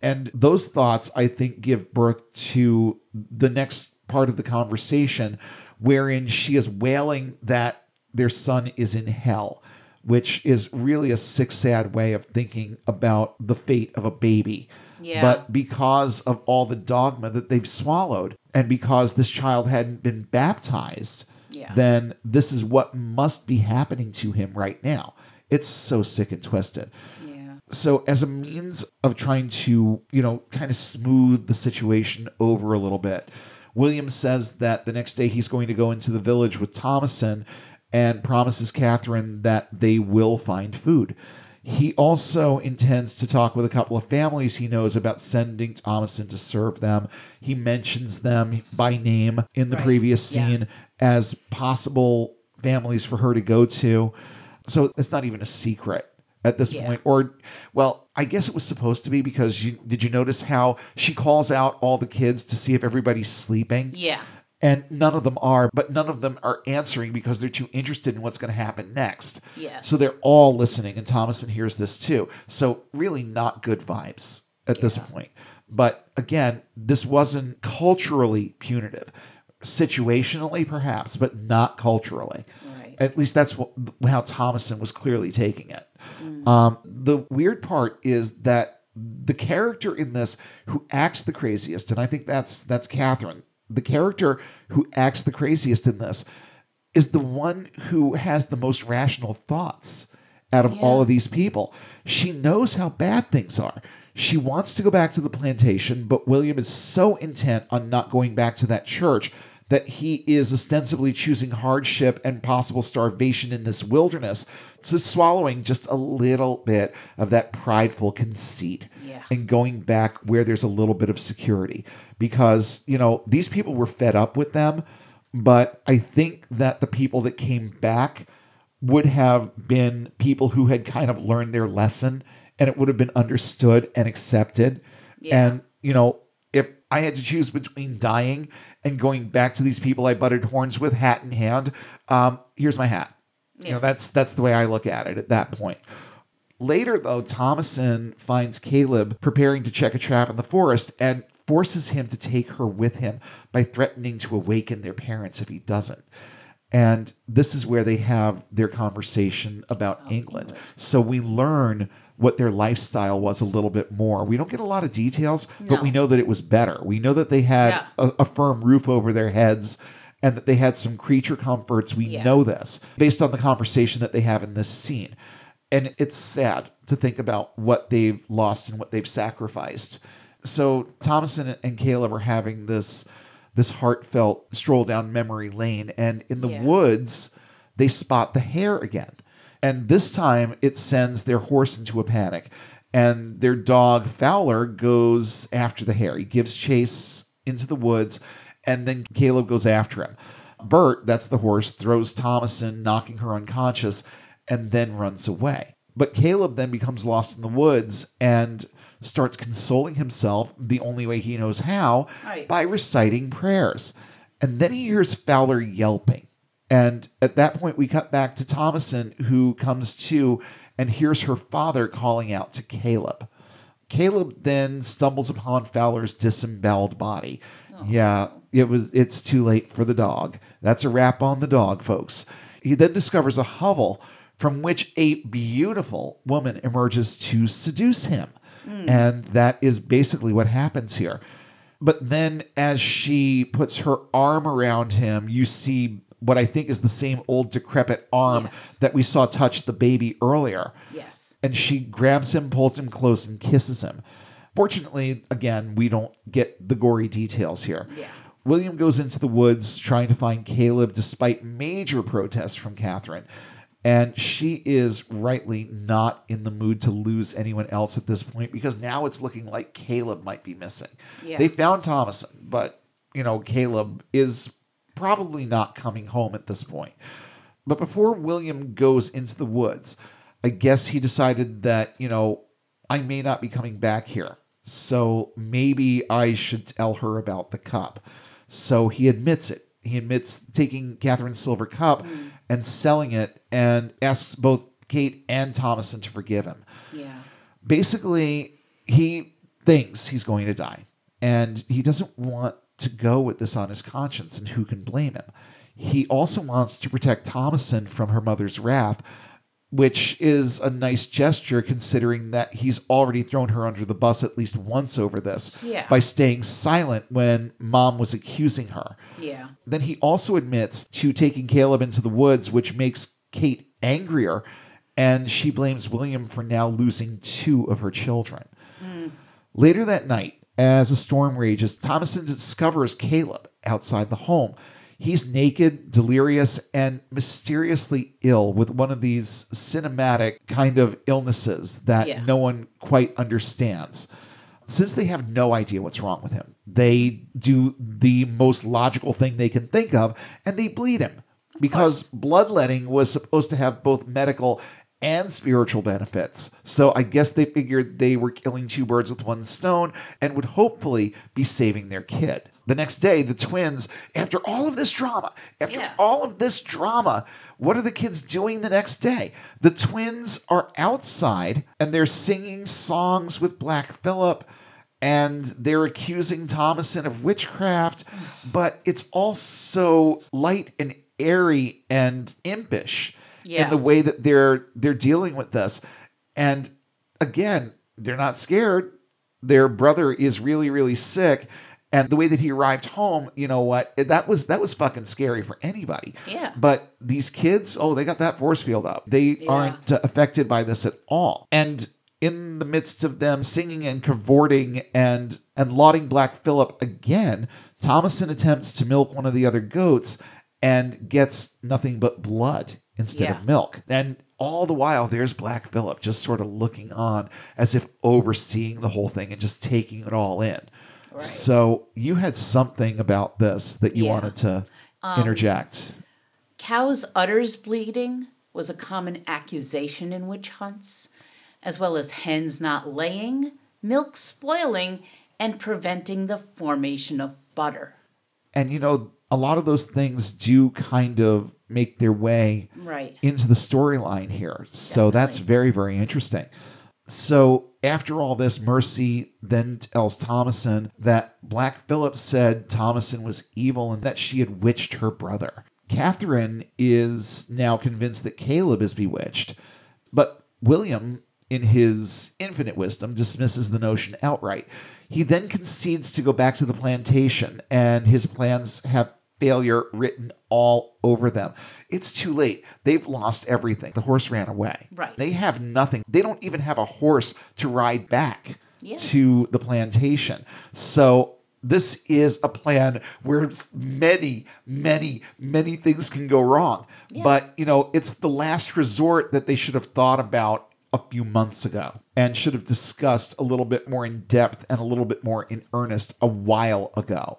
And those thoughts, I think, give birth to the next part of the conversation, wherein she is wailing that their son is in hell, which is really a sick, sad way of thinking about the fate of a baby. Yeah. But because of all the dogma that they've swallowed, and because this child hadn't been baptized, Yeah. then this is what must be happening to him right now. It's so sick and twisted. Yeah. So, as a means of trying to, you know, kind of smooth the situation over a little bit, William says that the next day he's going to go into the village with Thomasin and promises Catherine that they will find food. He also intends to talk with a couple of families he knows about sending Thomasin to serve them. He mentions them by name in the Right. previous Yeah. scene as possible families for her to go to. So it's not even a secret at this Yeah. point. Or, well, I guess it was supposed to be because you did you notice how she calls out all the kids to see if everybody's sleeping? Yeah. And none of them are, but none of them are answering because they're too interested in what's going to happen next. Yes. So they're all listening, and Thomasin hears this too. So really not good vibes at this point. But again, this wasn't culturally punitive. Situationally, perhaps, but not culturally. Right. At least that's what, how Thomasin was clearly taking it. Um, the weird part is that the character in this who acts the craziest, and I think that's that's Catherine. The character who acts the craziest in this is the one who has the most rational thoughts out of all of these people. She knows how bad things are. She wants to go back to the plantation, but William is so intent on not going back to that church that he is ostensibly choosing hardship and possible starvation in this wilderness, so swallowing just a little bit of that prideful conceit Yeah. and going back where there's a little bit of security. Because, you know, these people were fed up with them, but I think that the people that came back would have been people who had kind of learned their lesson and it would have been understood and accepted. Yeah. And, you know, I had to choose between dying and going back to these people I butted horns with, hat in hand, um, here's my hat. You know, that's that's the way I look at it at that point. Later, though, Thomasin finds Caleb preparing to check a trap in the forest and forces him to take her with him by threatening to awaken their parents if he doesn't. And this is where they have their conversation about England. So we learn what their lifestyle was a little bit more. We don't get a lot of details, but we know that it was better. We know that they had Yeah. a, a firm roof over their heads and that they had some creature comforts. We Yeah. know this based on the conversation that they have in this scene. And it's sad to think about what they've lost and what they've sacrificed. So Thomasin and Caleb are having this this heartfelt stroll down memory lane and in the Yeah. woods they spot the hare again. And this time it sends their horse into a panic and their dog Fowler goes after the hare. He gives chase into the woods and then Caleb goes after him. Bert, that's the horse, throws Thomasin, knocking her unconscious, and then runs away. But Caleb then becomes lost in the woods and starts consoling himself the only way he knows how Right. by reciting prayers. And then he hears Fowler yelping. And at that point, we cut back to Thomasin, who comes to and hears her father calling out to Caleb. Caleb then stumbles upon Fowler's disemboweled body. Oh. Yeah, it was it's too late for the dog. That's a wrap on the dog, folks. He then discovers a hovel from which a beautiful woman emerges to seduce him. Hmm. And that is basically what happens here. But then as she puts her arm around him, you see what I think is the same old decrepit arm Yes. that we saw touch the baby earlier Yes. and she grabs him, pulls him close, and kisses him. Fortunately, again, we don't get the gory details here. Yeah. William goes into the woods trying to find Caleb despite major protests from Catherine. And she is rightly not in the mood to lose anyone else at this point because now it's looking like Caleb might be missing. Yeah. They found Thomasin, but, you know, Caleb is probably not coming home at this point. But before William goes into the woods, I guess he decided that, you know, I may not be coming back here. So maybe I should tell her about the cup. So he admits it. He admits taking Catherine's silver cup mm. and selling it and asks both Kate and Thomasin to forgive him Yeah. basically he thinks he's going to die and he doesn't want to go with this on his conscience and who can blame him he also wants to protect thomasin from her mother's wrath which is a nice gesture considering that he's already thrown her under the bus at least once over this Yeah. by staying silent when mom was accusing her Yeah. then he also admits to taking Caleb into the woods, which makes Kate angrier, and she blames William for now losing two of her children. Mm. Later that night, as a storm rages, Thomasin discovers Caleb outside the home. He's naked, delirious, and mysteriously ill with one of these cinematic kind of illnesses that Yeah. no one quite understands since they have no idea what's wrong with him, they do the most logical thing they can think of and they bleed him because bloodletting was supposed to have both medical and spiritual benefits. So I guess they figured they were killing two birds with one stone and would hopefully be saving their kid. The next day, the twins, after all of this drama, after Yeah. all of this drama, what are the kids doing the next day? The twins are outside and they're singing songs with Black Phillip and they're accusing Thomasin of witchcraft, but it's all so light and airy and impish in the way that they're they're dealing with this. And again, they're not scared. Their brother is really, really sick. And the way that he arrived home, you know what? That was that was fucking scary for anybody. Yeah. But these kids, oh, they got that force field up. They aren't uh, affected by this at all. And in the midst of them singing and cavorting and and lauding Black Philip again, Thomasin attempts to milk one of the other goats and gets nothing but blood instead Yeah. of milk. And all the while, there's Black Phillip just sort of looking on as if overseeing the whole thing and just taking it all in. Right. So you had something about this that you Yeah. wanted to um, interject. Cows' udders bleeding was a common accusation in witch hunts, as well as hens not laying, milk spoiling, and preventing the formation of butter. And you know, a lot of those things do kind of make their way Right. into the storyline here. So that's very, very interesting. So after all this, Mercy then tells Thomasin that Black Phillip said Thomasin was evil and that she had witched her brother. Catherine is now convinced that Caleb is bewitched, but William, in his infinite wisdom, dismisses the notion outright. He then concedes to go back to the plantation, and his plans have failure written all over them. It's too late. They've lost everything. The horse ran away. Right. They have nothing. They don't even have a horse to ride back Yeah. to the plantation. So this is a plan where many, many, many things can go wrong. But, you know, it's the last resort that they should have thought about a few months ago and should have discussed a little bit more in depth and a little bit more in earnest a while ago.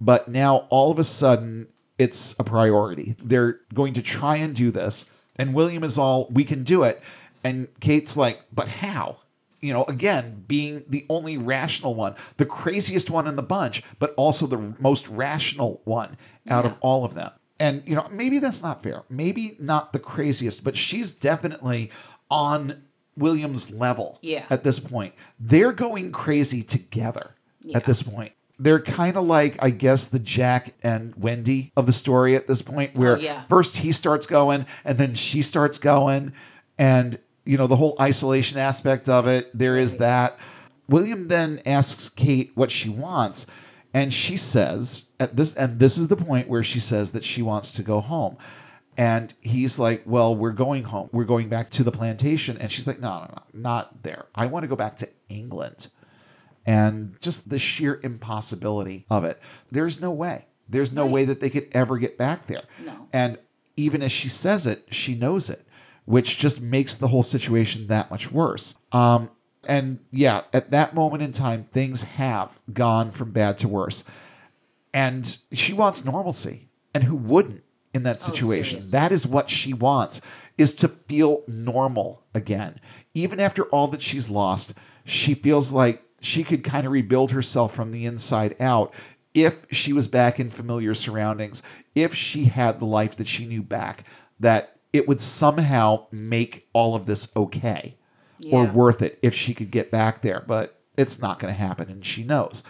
But now all of a sudden, it's a priority. They're going to try and do this. And William is all, we can do it. And Kate's like, but how? You know, again, being the only rational one, the craziest one in the bunch, but also the most rational one out of all of them. And, you know, maybe that's not fair. Maybe not the craziest, but she's definitely on William's level Yeah. at this point. They're going crazy together Yeah. at this point. They're kind of like, I guess, the Jack and Wendy of the story at this point, where Oh, yeah. first he starts going and then she starts going. And, you know, the whole isolation aspect of it, there is that. William then asks Kate what she wants. And she says, at this, and this is the point where she says that she wants to go home. And he's like, Well, we're going home. We're going back to the plantation. And she's like, No, no, no, not there. I want to go back to England. And just the sheer impossibility of it. There's no way. There's no way that they could ever get back there. No. And even as she says it, she knows it, which just makes the whole situation that much worse. Um, and yeah, at that moment in time, things have gone from bad to worse. And she wants normalcy. And who wouldn't in that situation? seriously. that is what she wants is to feel normal again. Even after all that she's lost, she feels like she could kind of rebuild herself from the inside out if she was back in familiar surroundings, if she had the life that she knew back, that it would somehow make all of this okay or worth it if she could get back there. But it's not going to happen, and she knows.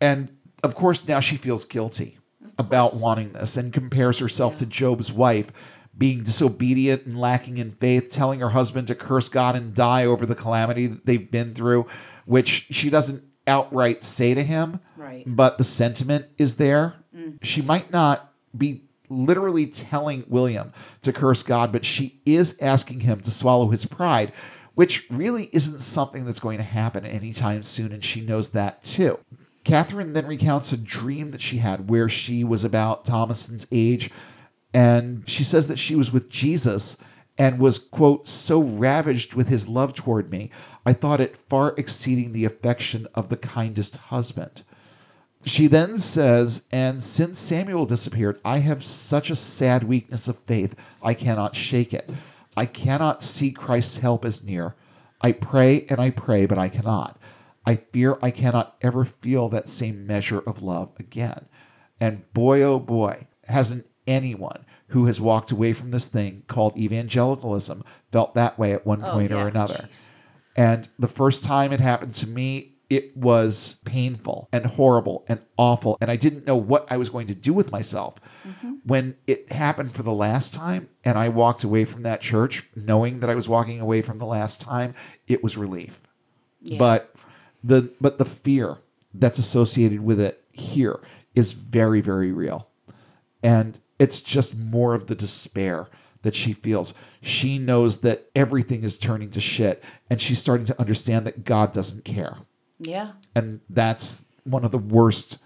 And of course, now she feels guilty about wanting this and compares herself to Job's wife, being disobedient and lacking in faith, telling her husband to curse God and die over the calamity that they've been through, which she doesn't outright say to him, Right. but the sentiment is there. Mm. She might not be literally telling William to curse God, but she is asking him to swallow his pride, which really isn't something that's going to happen anytime soon, and she knows that too. Catherine then recounts a dream that she had where she was about Thomasin's age, and she says that she was with Jesus and was, quote, so ravaged with his love toward me, I thought it far exceeding the affection of the kindest husband. She then says, And since Samuel disappeared, I have such a sad weakness of faith, I cannot shake it. I cannot see Christ's help as near. I pray and I pray, but I cannot. I fear I cannot ever feel that same measure of love again. And boy, oh boy, hasn't anyone who has walked away from this thing called evangelicalism felt that way at one Oh, point or yeah, another. jeez. And the first time it happened to me, it was painful and horrible and awful. And I didn't know what I was going to do with myself. Mm-hmm. When it happened for the last time and I walked away from that church, knowing that I was walking away from the last time, it was relief. Yeah. But the but the fear that's associated with it here is very, very real. And it's just more of the despair that she feels. She knows that everything is turning to shit, and she's starting to understand that God doesn't care. Yeah. And that's one of the worst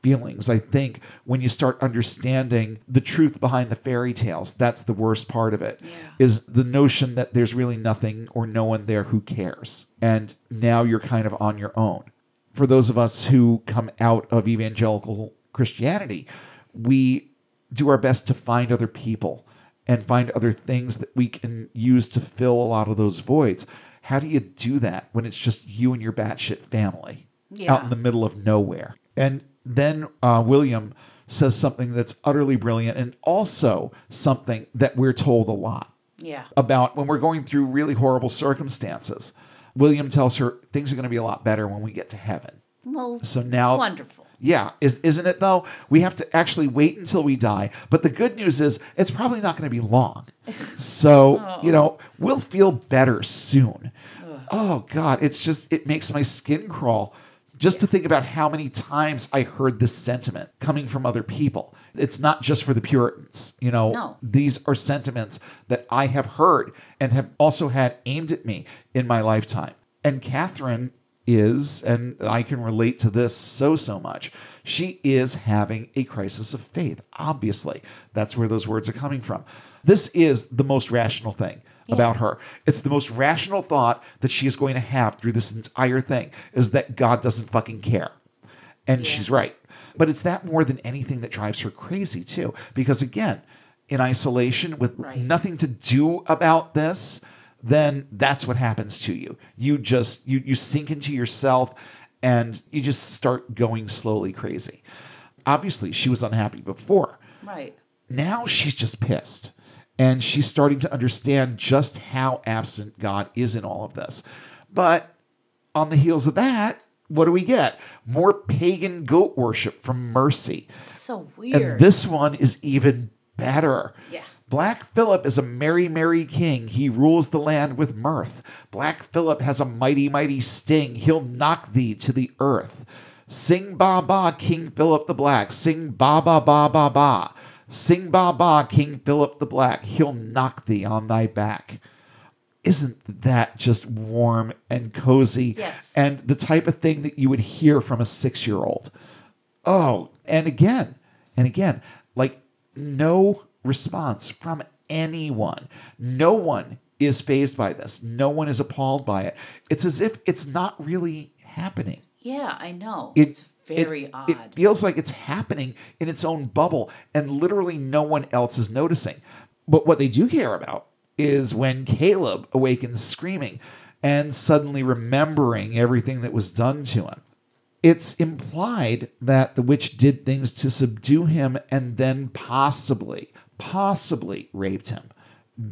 feelings, I think, when you start understanding the truth behind the fairy tales. That's the worst part of it. Yeah. Is the notion that there's really nothing or no one there who cares. And now you're kind of on your own. For those of us who come out of evangelical Christianity, we do our best to find other people and find other things that we can use to fill a lot of those voids. How do you do that when it's just you and your batshit family Yeah. out in the middle of nowhere? And then uh, William says something that's utterly brilliant and also something that we're told a lot Yeah. about when we're going through really horrible circumstances. William tells her things are going to be a lot better when we get to heaven. Well, So now wonderful. Yeah, is, isn't it though? We have to actually wait until we die. But the good news is it's probably not going to be long. So, you oh. know, we'll feel better soon. Oh, God. It's just, it makes my skin crawl just to think about how many times I heard this sentiment coming from other people. It's not just for the Puritans. You know, No. these are sentiments that I have heard and have also had aimed at me in my lifetime. And Catherine is, and I can relate to this so, so much, she is having a crisis of faith. Obviously, that's where those words are coming from. This is the most rational thing about her. It's the most rational thought that she is going to have through this entire thing is that God doesn't fucking care. And she's right. But it's that more than anything that drives her crazy, too. Because again, in isolation with Right. nothing to do about this, then that's what happens to you. You just you you sink into yourself and you just start going slowly crazy. Obviously, she was unhappy before. Right. Now she's just pissed. And she's starting to understand just how absent God is in all of this. But on the heels of that, what do we get? More pagan goat worship from Mercy. So weird. And this one is even better. Yeah. Black Phillip is a merry, merry king. He rules the land with mirth. Black Phillip has a mighty, mighty sting. He'll knock thee to the earth. Sing ba ba, King Philip the Black. Sing ba ba ba ba ba. Sing ba ba, King Philip the Black. He'll knock thee on thy back. Isn't that just warm and cozy? Yes. And the type of thing that you would hear from a six year old. Oh, and again, and again, like no response from anyone. No one is fazed by this. No one is appalled by it. It's as if it's not really happening. yeah, I know. It- it's very it- odd. It feels like it's happening in its own bubble, and literally no one else is noticing. But what they do care about is when Caleb awakens screaming and suddenly remembering everything that was done to him. It's implied that the witch did things to subdue him and then possibly, possibly raped him,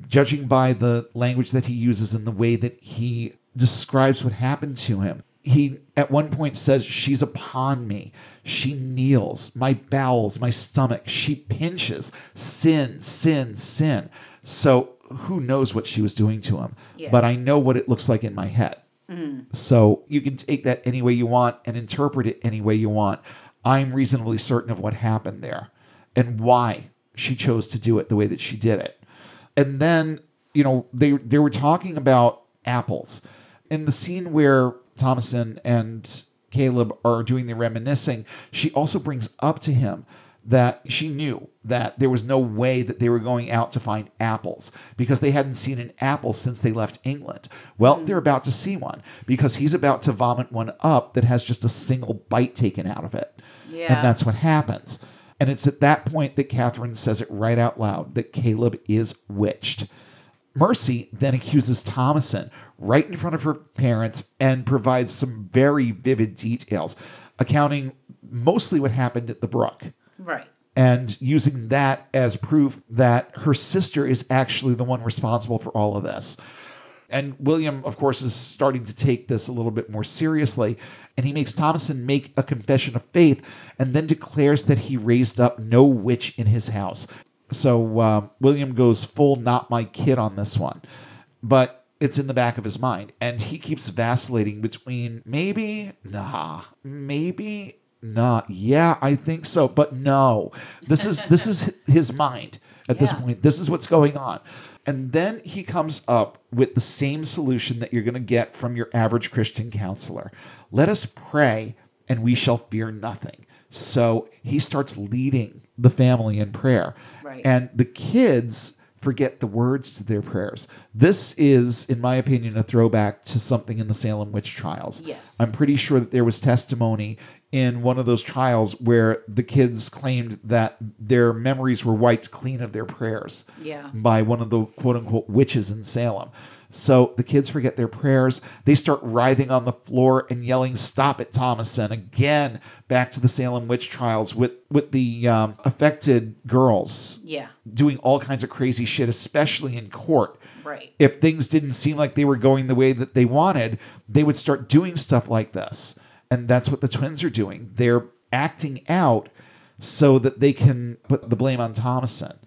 judging by the language that he uses and the way that he describes what happened to him. He at one point says, She's upon me. She kneels, my bowels, my stomach. She pinches. Sin, sin, sin. So who knows what she was doing to him? Yeah. But I know what it looks like in my head. Mm-hmm. So you can take that any way you want and interpret it any way you want. I'm reasonably certain of what happened there and why she chose to do it the way that she did it. And then, you know, they they were talking about apples. In the scene where Thomasin and Caleb are doing the reminiscing, she also brings up to him that she knew that there was no way that they were going out to find apples because they hadn't seen an apple since they left England. Well, hmm. they're about to see one because he's about to vomit one up that has just a single bite taken out of it. Yeah. And that's what happens. And it's at that point that Catherine says it right out loud that Caleb is witched. Mercy then accuses Thomasin right in front of her parents and provides some very vivid details, accounting mostly what happened at the brook right. and using that as proof that her sister is actually the one responsible for all of this. And William, of course, is starting to take this a little bit more seriously. And he makes Thomasin make a confession of faith and then declares that he raised up no witch in his house. So uh, William goes full not my kid on this one. But it's in the back of his mind. And he keeps vacillating between maybe, nah, maybe, not. Yeah, I think so. But no. This is this is his mind at this point. This is what's going on. And then he comes up with the same solution that you're going to get from your average Christian counselor. Let us pray and we shall fear nothing. So he starts leading the family in prayer. Right. And the kids forget the words to their prayers. This is, in my opinion, a throwback to something in the Salem witch trials. Yes. I'm pretty sure that there was testimony in one of those trials where the kids claimed that their memories were wiped clean of their prayers Yeah. by one of the quote unquote witches in Salem. So the kids forget their prayers. They start writhing on the floor and yelling, "Stop it, Thomasin!" Again, back to the Salem witch trials with with the um, affected girls Yeah. doing all kinds of crazy shit, especially in court. Right. If things didn't seem like they were going the way that they wanted, they would start doing stuff like this. And that's what the twins are doing. They're acting out so that they can put the blame on Thomasin.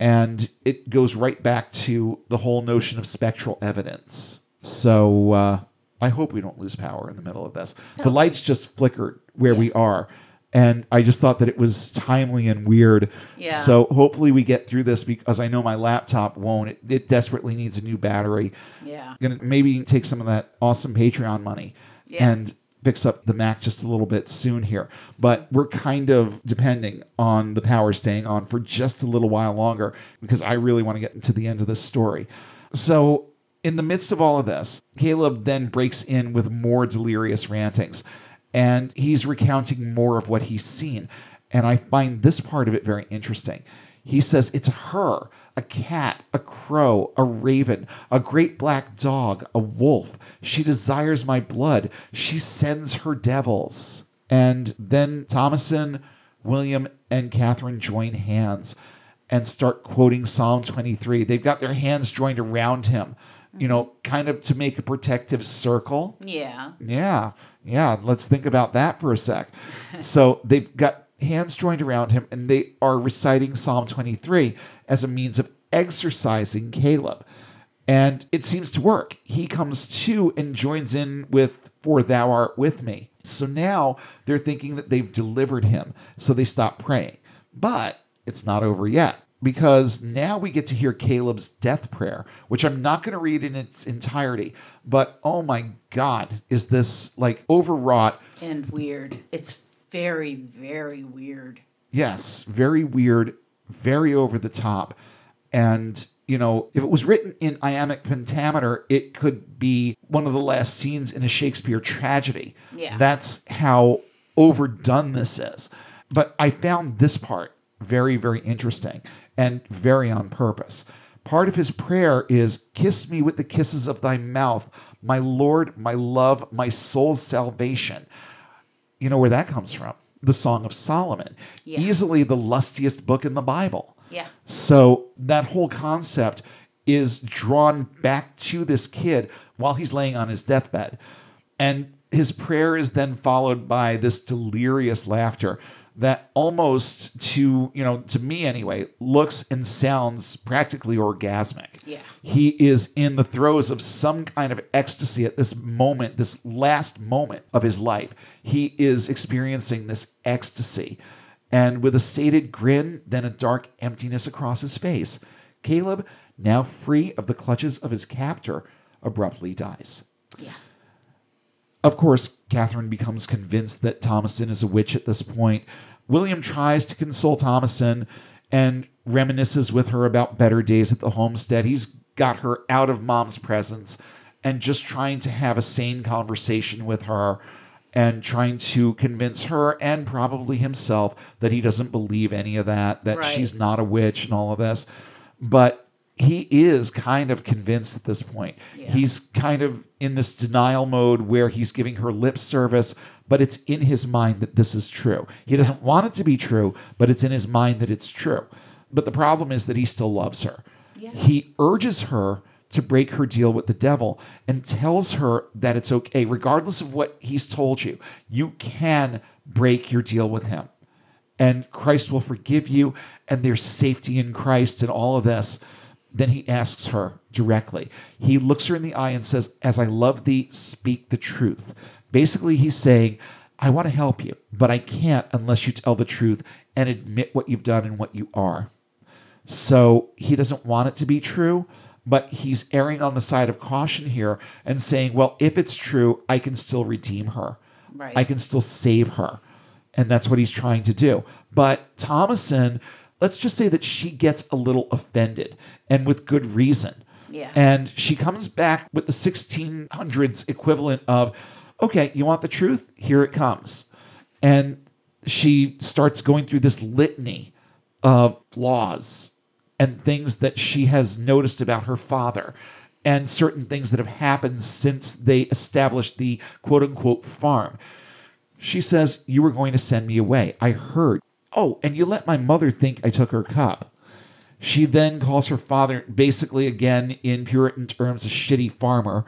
And it goes right back to the whole notion of spectral evidence. So uh, I hope we don't lose power in the middle of this. The lights just flickered where we are. And I just thought that it was timely and weird. Yeah. So hopefully we get through this because I know my laptop won't. It, it desperately needs a new battery. Yeah. Gonna maybe take some of that awesome Patreon money Yeah. and fix up the Mac just a little bit soon here. But we're kind of depending on the power staying on for just a little while longer because I really want to get into the end of this story. So in the midst of all of this, Caleb then breaks in with more delirious rantings and he's recounting more of what he's seen. And I find this part of it very interesting. He says it's her, a cat, a crow, a raven, a great black dog, a wolf. She desires my blood. She sends her devils. And then Thomasin, William, and Catherine join hands. and start quoting Psalm 23. They've got their hands joined around him, you know, kind of to make a protective circle. Yeah. Yeah, yeah. Let's think about that for a sec. so they've got hands joined around him and they are reciting Psalm 23 as a means of exorcising Caleb. And it seems to work. He comes to and joins in with, For thou art with me. So now they're thinking that they've delivered him. So they stop praying. But it's not over yet because now we get to hear Caleb's death prayer, which I'm not going to read in its entirety. But oh my God, is this like overwrought? And weird. It's very, very weird. Yes, very weird, very over the top. And, you know, if it was written in iambic pentameter, it could be one of the last scenes in a Shakespeare tragedy. Yeah. That's how overdone this is. But I found this part very, very interesting and very on purpose. Part of his prayer is Kiss me with the kisses of thy mouth, my Lord, my love, my soul's salvation. You know where that comes from? The Song of Solomon, Yeah. easily the lustiest book in the Bible. Yeah. So that whole concept is drawn back to this kid while he's laying on his deathbed. And his prayer is then followed by this delirious laughter that almost to, you know, to me anyway, looks and sounds practically orgasmic. Yeah. He is in the throes of some kind of ecstasy at this moment, this last moment of his life. He is experiencing this ecstasy. And with a sated grin, then a dark emptiness across his face, Caleb, now free of the clutches of his captor, abruptly dies. Yeah. Of course, Catherine becomes convinced that Thomasin is a witch at this point. William tries to console Thomasin and reminisces with her about better days at the homestead. He's got her out of mom's presence and just trying to have a sane conversation with her and trying to convince her and probably himself that he doesn't believe any of that, that Right. she's not a witch and all of this. But he is kind of convinced at this point. Yeah. He's kind of in this denial mode where he's giving her lip service, but it's in his mind that this is true. He doesn't want it to be true, but it's in his mind that it's true. But the problem is that he still loves her. Yeah. He urges her to break her deal with the devil and tells her that it's okay, regardless of what he's told you. You can break your deal with him, and Christ will forgive you, and there's safety in Christ and all of this. Then he asks her directly. He looks her in the eye and says, As I love thee, speak the truth. Basically, he's saying, I want to help you, but I can't unless you tell the truth and admit what you've done and what you are. So he doesn't want it to be true, but he's erring on the side of caution here and saying, well, if it's true, I can still redeem her. Right. I can still save her. And that's what he's trying to do. But Thomasin, let's just say that she gets a little offended and with good reason. Yeah. And she comes back with the 1600s equivalent of, okay, you want the truth? Here it comes. And she starts going through this litany of flaws and things that she has noticed about her father and certain things that have happened since they established the quote unquote farm. She says, You were going to send me away. I heard. Oh, and you let my mother think I took her cup. She then calls her father, basically, again, in Puritan terms, a shitty farmer,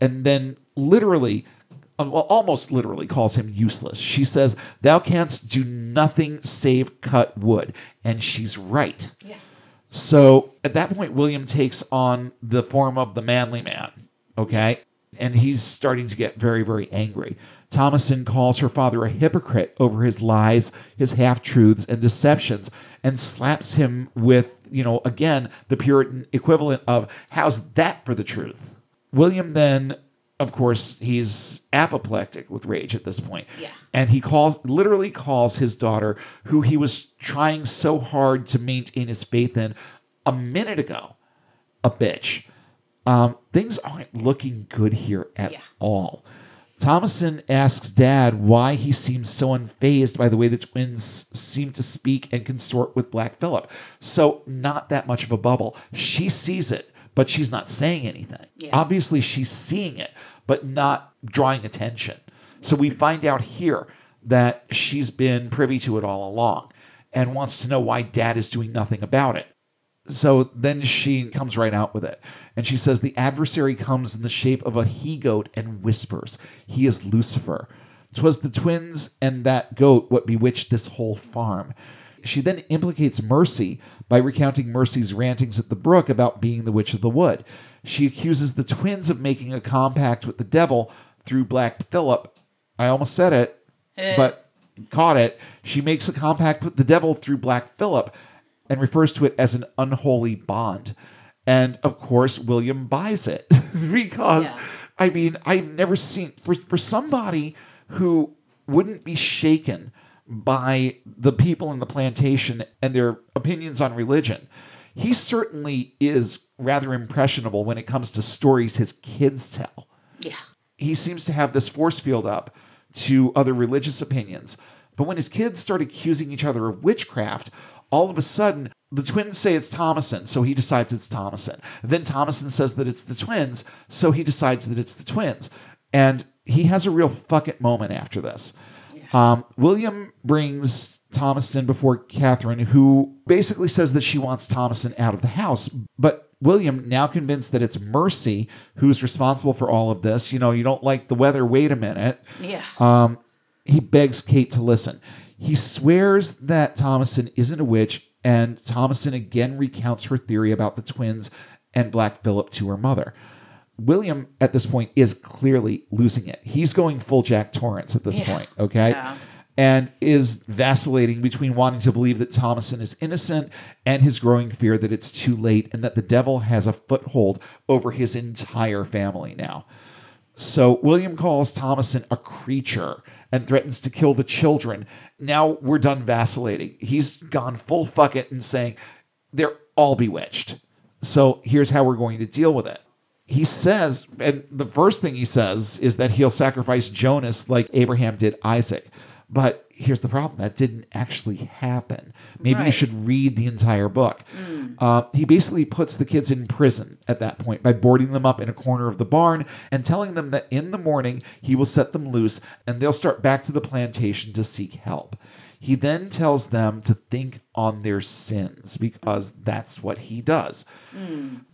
and then literally, uh, well, almost literally calls him useless. She says, Thou canst do nothing save cut wood. And she's right. Yeah. So at that point, William takes on the form of the manly man, okay? And he's starting to get very, very angry. Thomasin calls her father a hypocrite over his lies, his half truths, and deceptions, and slaps him with, you know, again, the Puritan equivalent of, How's that for the truth? William then, of course, he's apoplectic with rage at this point. Yeah. And he calls, literally calls his daughter, who he was trying so hard to maintain his faith in a minute ago, a bitch. Um, things aren't looking good here at Yeah. all. Thomasin asks Dad why he seems so unfazed by the way the twins seem to speak and consort with Black Phillip. So, not that much of a bubble. She sees it, but she's not saying anything. Yeah. Obviously, she's seeing it, but not drawing attention. So, we find out here that she's been privy to it all along. and wants to know why dad is doing nothing about it. So then she comes right out with it. And she says, The adversary comes in the shape of a he goat and whispers, He is Lucifer. 'Twas the twins and that goat what bewitched this whole farm. She then implicates Mercy by recounting Mercy's rantings at the brook about being the witch of the wood. She accuses the twins of making a compact with the devil through Black Phillip. I almost said it, eh. but caught it. She makes a compact with the devil through Black Phillip and refers to it as an unholy bond. And of course, William buys it because, Yeah. I mean, I've never seen, for, for somebody who wouldn't be shaken by the people in the plantation and their opinions on religion, he certainly is rather impressionable when it comes to stories his kids tell Yeah. he seems to have this force field up to other religious opinions. But when his kids start accusing each other of witchcraft, all of a sudden the twins say it's Thomasin, so he decides it's Thomasin. Then Thomasin says that it's the twins, so he decides that it's the twins. And he has a real fuck it moment after this. Um, William brings Thomasin before Catherine, who basically says that she wants Thomasin out of the house. But William, now convinced that it's Mercy who's responsible for all of this, you know, you don't like the weather, wait a minute. Yeah. Um, he begs Kate to listen. He swears that Thomasin isn't a witch, and Thomasin again recounts her theory about the twins and Black Phillip to her mother. William, at this point, is clearly losing it. He's going full Jack Torrance at this Yeah. point, okay? Yeah. And is vacillating between wanting to believe that Thomasin is innocent and his growing fear that it's too late and that the devil has a foothold over his entire family now. So William calls Thomasin a creature and threatens to kill the children. Now we're done vacillating. He's gone full fuck it and saying they're all bewitched. So here's how we're going to deal with it. He says, and the first thing he says is that he'll sacrifice Jonas like Abraham did Isaac. But here's the problem that didn't actually happen. Maybe you should read the entire book. Uh, he basically puts the kids in prison at that point by boarding them up in a corner of the barn and telling them that in the morning he will set them loose and they'll start back to the plantation to seek help. He then tells them to think on their sins because that's what he does.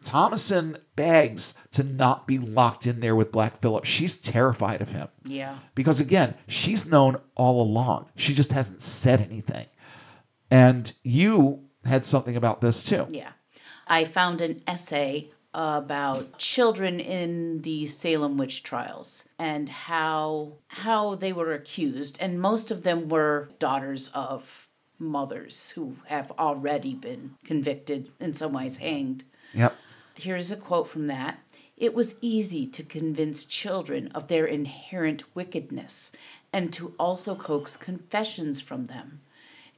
Thomasin begs to not be locked in there with Black Phillip. She's terrified of him Yeah. because again, she's known all along. She just hasn't said anything. And you had something about this too. Yeah. I found an essay about children in the Salem witch trials and how how they were accused and most of them were daughters of mothers who have already been convicted in some ways hanged. Yep. Here's a quote from that. It was easy to convince children of their inherent wickedness and to also coax confessions from them.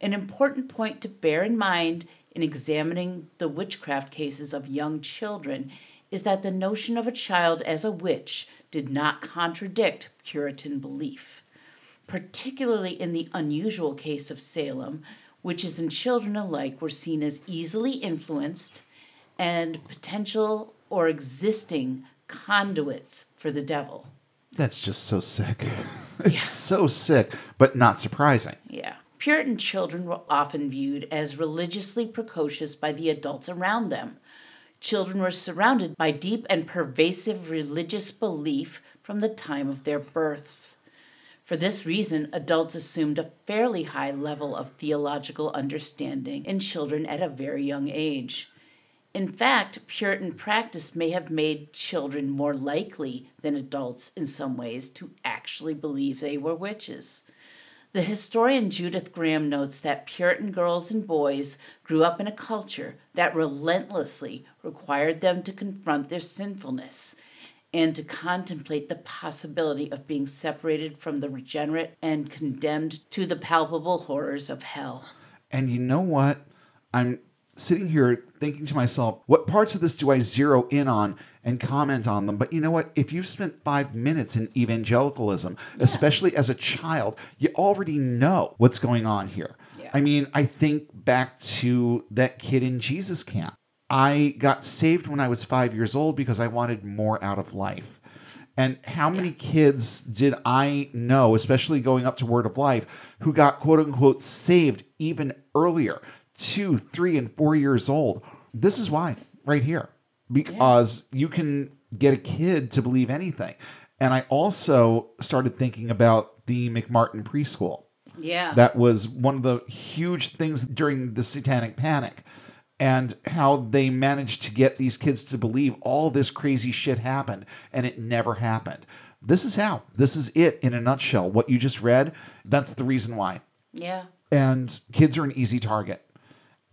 An important point to bear in mind in examining the witchcraft cases of young children is that the notion of a child as a witch did not contradict Puritan belief particularly in the unusual case of Salem, witches and children alike were seen as easily influenced and potential or existing conduits for the devil. That's just so sick. It's so sick, but not surprising. Yeah. Puritan children were often viewed as religiously precocious by the adults around them. Children were surrounded by deep and pervasive religious belief from the time of their births. For this reason, adults assumed a fairly high level of theological understanding in children at a very young age. In fact, Puritan practice may have made children more likely than adults in some ways to actually believe they were witches. The historian Judith Graham notes that Puritan girls and boys grew up in a culture that relentlessly required them to confront their sinfulness and to contemplate the possibility of being separated from the regenerate and condemned to the palpable horrors of hell. And you know what? I'm sitting here thinking to myself, what parts of this do I zero in on and comment on them? But you know what? If you've spent five minutes in evangelicalism, especially as a child, you already know what's going on here. Yeah. I mean, I think back to that kid in Jesus camp. I got saved when I was five years old because I wanted more out of life. And how many kids did I know, especially going up to Word of Life, who got quote unquote saved even earlier, two, three, and four years old? This is why, right here, because you can get a kid to believe anything. And I also started thinking about the McMartin preschool. Yeah. That was one of the huge things during the satanic panic and how they managed to get these kids to believe all this crazy shit happened and it never happened. This is how. This is it in a nutshell. What you just read, that's the reason why. yeah. And kids are an easy target.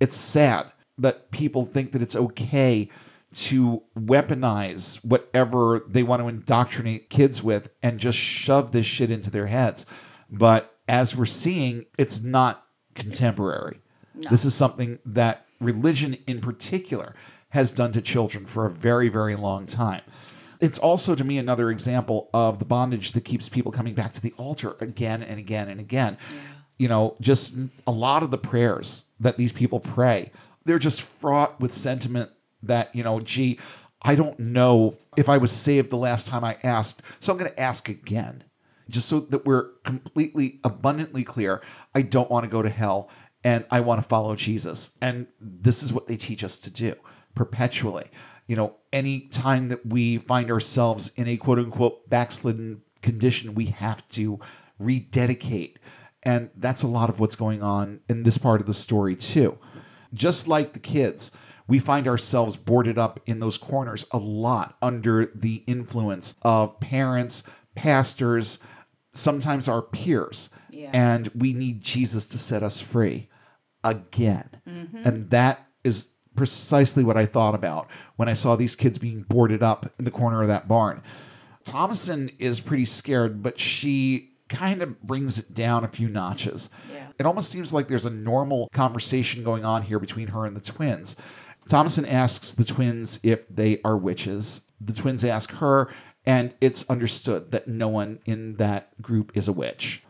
It's sad that people think that it's okay to weaponize whatever they want to indoctrinate kids with and just shove this shit into their heads. But as we're seeing, it's not contemporary. This is something that religion in particular has done to children for a very, very long time. It's also to me another example of the bondage that keeps people coming back to the altar again and again and again. You know, just a lot of the prayers that these people pray, they're just fraught with sentiment that, you know, gee, I don't know if I was saved the last time I asked, so I'm going to ask again. Just so that we're completely abundantly clear, I don't want to go to hell and I want to follow Jesus. And this is what they teach us to do perpetually. You know, any time that we find ourselves in a quote unquote backslidden condition, we have to rededicate. And that's a lot of what's going on in this part of the story, too. Just like the kids, we find ourselves boarded up in those corners a lot under the influence of parents, pastors, sometimes our peers. Yeah. And we need Jesus to set us free again. Mm-hmm. And that is precisely what I thought about when I saw these kids being boarded up in the corner of that barn. Thomasin is pretty scared, but she kind of brings it down a few notches. Yeah. It almost seems like there's a normal conversation going on here between her and the twins. Thomasin asks the twins if they are witches. The twins ask her, and it's understood that no one in that group is a witch.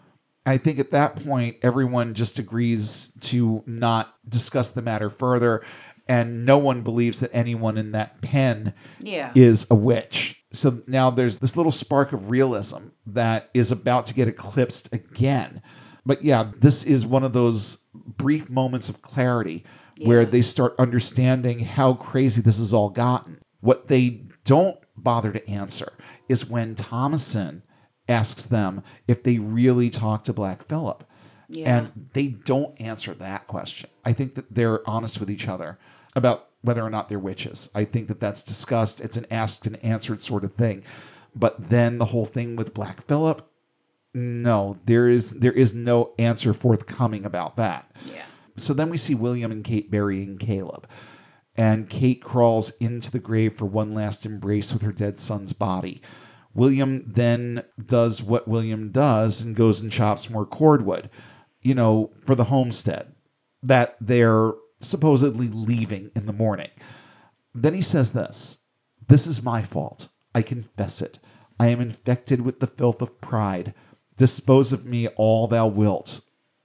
I think at that point, everyone just agrees to not discuss the matter further, and no one believes that anyone in that pen Yeah. is a witch. So now there's this little spark of realism that is about to get eclipsed again. But yeah, this is one of those brief moments of clarity where they start understanding how crazy this has all gotten. What they don't bother to answer is when Thomasin asks them if they really talk to Black Phillip. Yeah. And they don't answer that question. I think that they're honest with each other about whether or not they're witches. I think that that's discussed. It's an asked and answered sort of thing. But then the whole thing with Black Phillip, no, there is there is no answer forthcoming about that. Yeah. So then we see William and Kate burying Caleb. And Kate crawls into the grave for one last embrace with her dead son's body. William then does what William does and goes and chops more cordwood, you know, for the homestead that they're supposedly leaving in the morning. Then he says this This is my fault. I confess it. I am infected with the filth of pride. Dispose of me all thou wilt.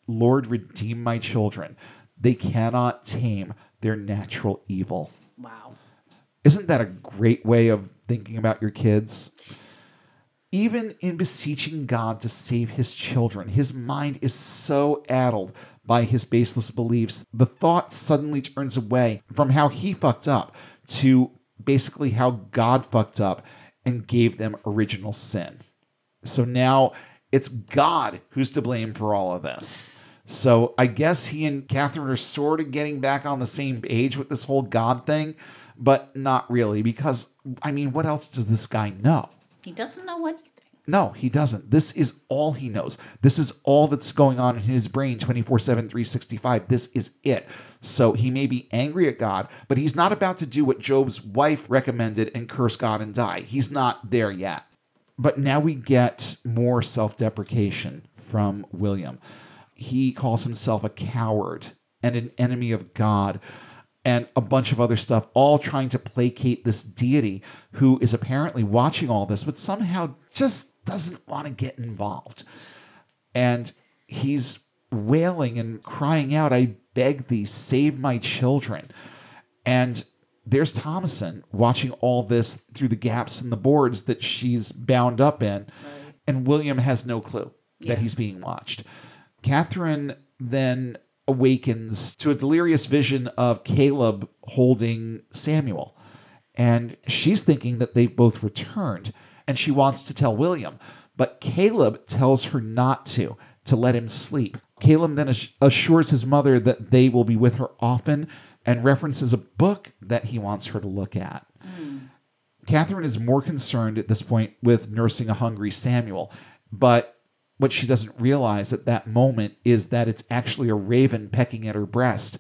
Lord, redeem my children. They cannot tame their natural evil. Wow. Isn't that a great way of thinking about your kids? Even in beseeching God to save his children, his mind is so addled by his baseless beliefs. The thought suddenly turns away from how he fucked up to basically how God fucked up and gave them original sin. So now it's God who's to blame for all of this. So I guess he and Catherine are sort of getting back on the same page with this whole God thing, but not really because, I mean, what else does this guy know? He doesn't know anything. No, he doesn't. This is all he knows. This is all that's going on in his brain 24 7, 365. This is it. So he may be angry at God, but he's not about to do what Job's wife recommended and curse God and die. He's not there yet. But now we get more self deprecation from William. He calls himself a coward and an enemy of God and a bunch of other stuff, all trying to placate this deity who is apparently watching all this, but somehow just doesn't want to get involved. And he's wailing and crying out, I beg thee, save my children. And there's Thomasin watching all this through the gaps in the boards that she's bound up in. And William has no clue Yeah. that he's being watched. Catherine then awakens to a delirious vision of Caleb holding Samuel. And she's thinking that they've both returned. And she wants to tell William. But Caleb tells her not to, to let him sleep. Caleb then assures his mother that they will be with her often and references a book that he wants her to look at. Hmm. Catherine is more concerned at this point with nursing a hungry Samuel, but what she doesn't realize at that moment is that it's actually a raven pecking at her breast,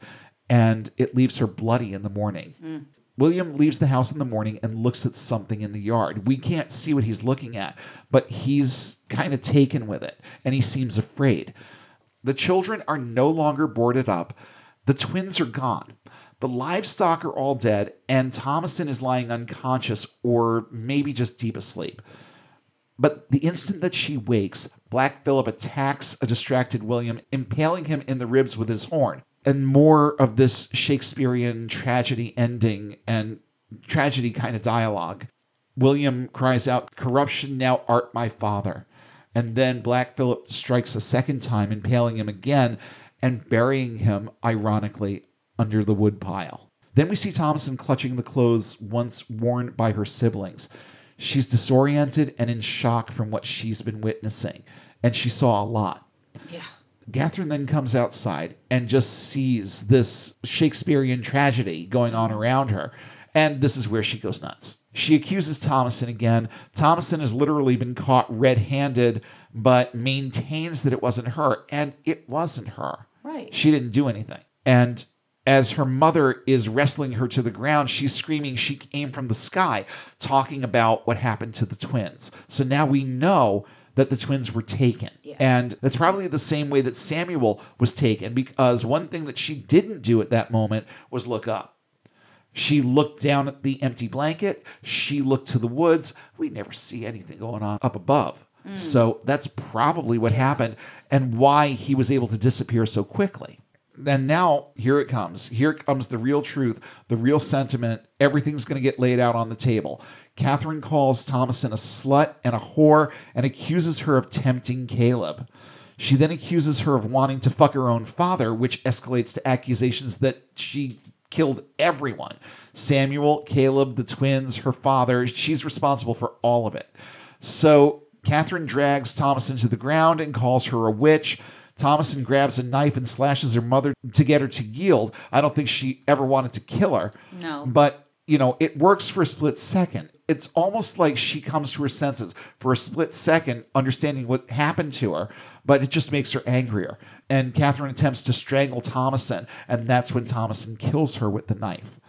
and it leaves her bloody in the morning. Hmm. William leaves the house in the morning and looks at something in the yard. We can't see what he's looking at, but he's kind of taken with it, and he seems afraid. The children are no longer boarded up. The twins are gone. The livestock are all dead, and Thomasin is lying unconscious or maybe just deep asleep. But the instant that she wakes, Black Phillip attacks a distracted William, impaling him in the ribs with his horn. And more of this Shakespearean tragedy ending and tragedy kind of dialogue. William cries out, Corruption now art my father. And then Black Phillip strikes a second time, impaling him again and burying him, ironically, under the woodpile. Then we see Thomasin clutching the clothes once worn by her siblings. She's disoriented and in shock from what she's been witnessing, and she saw a lot. Catherine then comes outside and just sees this Shakespearean tragedy going on around her. And this is where she goes nuts. She accuses Thomasin again. Thomasin has literally been caught red handed, but maintains that it wasn't her. And it wasn't her. Right. She didn't do anything. And as her mother is wrestling her to the ground, she's screaming she came from the sky, talking about what happened to the twins. So now we know that the twins were taken. And that's probably the same way that Samuel was taken because one thing that she didn't do at that moment was look up. She looked down at the empty blanket. She looked to the woods. We never see anything going on up above. Mm. So that's probably what happened and why he was able to disappear so quickly. And now here it comes. Here comes the real truth, the real sentiment. Everything's going to get laid out on the table. Catherine calls Thomasin a slut and a whore and accuses her of tempting Caleb. She then accuses her of wanting to fuck her own father, which escalates to accusations that she killed everyone Samuel, Caleb, the twins, her father. She's responsible for all of it. So Catherine drags Thomasin to the ground and calls her a witch. Thomasin grabs a knife and slashes her mother to get her to yield. I don't think she ever wanted to kill her. No. But, you know, it works for a split second. It's almost like she comes to her senses for a split second, understanding what happened to her, but it just makes her angrier. And Catherine attempts to strangle Thomasin, and that's when Thomasin kills her with the knife.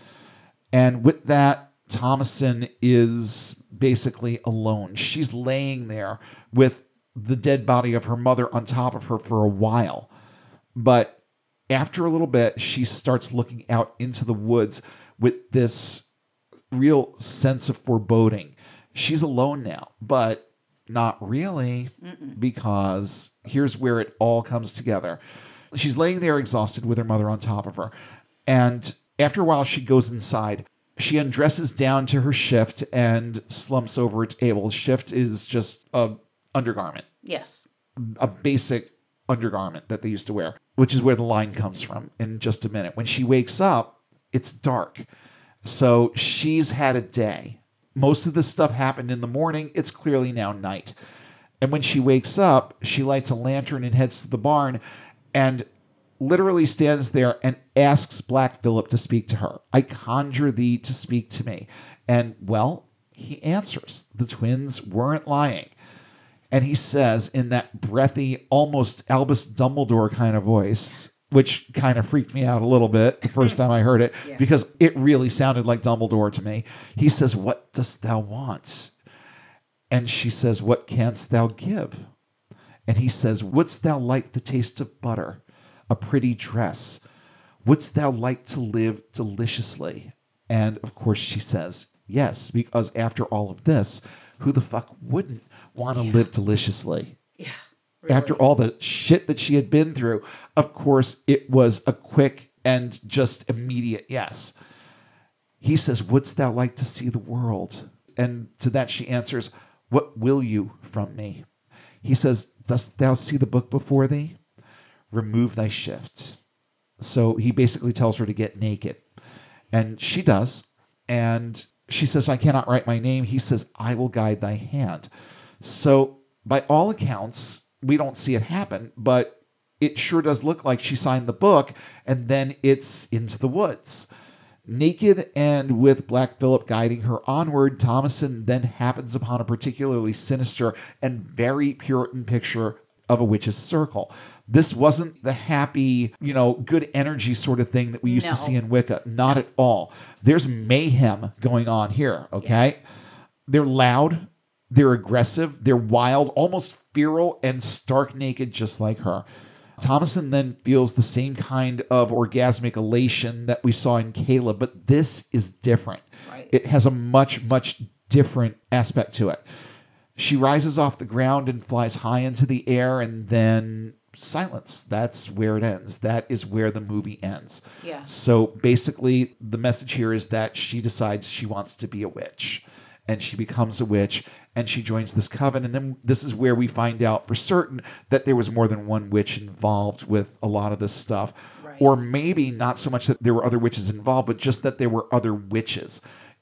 And with that, Thomasin is basically alone. She's laying there with the dead body of her mother on top of her for a while. But after a little bit, she starts looking out into the woods with this real sense of foreboding. She's alone now, but not really, because here's where it all comes together. She's laying there exhausted with her mother on top of her. And after a while, she goes inside. She undresses down to her shift and slumps over a table. Shift is just a undergarment Yes. a basic undergarment that they used to wear, which is where the line comes from in just a minute. When she wakes up, it's dark. So she's had a day. Most of this stuff happened in the morning. It's clearly now night. And when she wakes up, she lights a lantern and heads to the barn and literally stands there and asks Black Phillip to speak to her. I conjure thee to speak to me. And well, he answers. The twins weren't lying. And he says in that breathy, almost Albus Dumbledore kind of voice, which kind of freaked me out a little bit the first time I heard it, because it really sounded like Dumbledore to me. He says, What dost thou want? And she says, What canst thou give? And he says, Wouldst thou like the taste of butter, a pretty dress? Wouldst thou like to live deliciously? And of course, she says, Yes, because after all of this, who the fuck wouldn't want to live deliciously? Yeah. After all the shit that she had been through, of course, it was a quick and just immediate yes. He says, Wouldst thou like to see the world? And to that she answers, What will you from me? He says, Dost thou see the book before thee? Remove thy shift. So he basically tells her to get naked. And she does. And she says, I cannot write my name. He says, I will guide thy hand. So, by all accounts, we don't see it happen, but it sure does look like she signed the book and then it's into the woods. Naked and with Black Phillip guiding her onward, Thomasin then happens upon a particularly sinister and very Puritan picture of a witch's circle. This wasn't the happy, you know, good energy sort of thing that we used No. to see in Wicca. Not at all. There's mayhem going on here, okay? They're loud, they're aggressive, they're wild, almost feral and stark naked, just like her. Thomasin then feels the same kind of orgasmic elation that we saw in Caleb, but this is different. Right. It has a much, much different aspect to it. She rises off the ground and flies high into the air, and then silence. That's where it ends. That is where the movie ends. Yeah. So basically, the message here is that she decides she wants to be a witch, and she becomes a witch, and she joins this coven. And then this is where we find out for certain that there was more than one witch involved with a lot of this stuff. Right. Or maybe not so much that there were other witches involved, but just that there were other witches.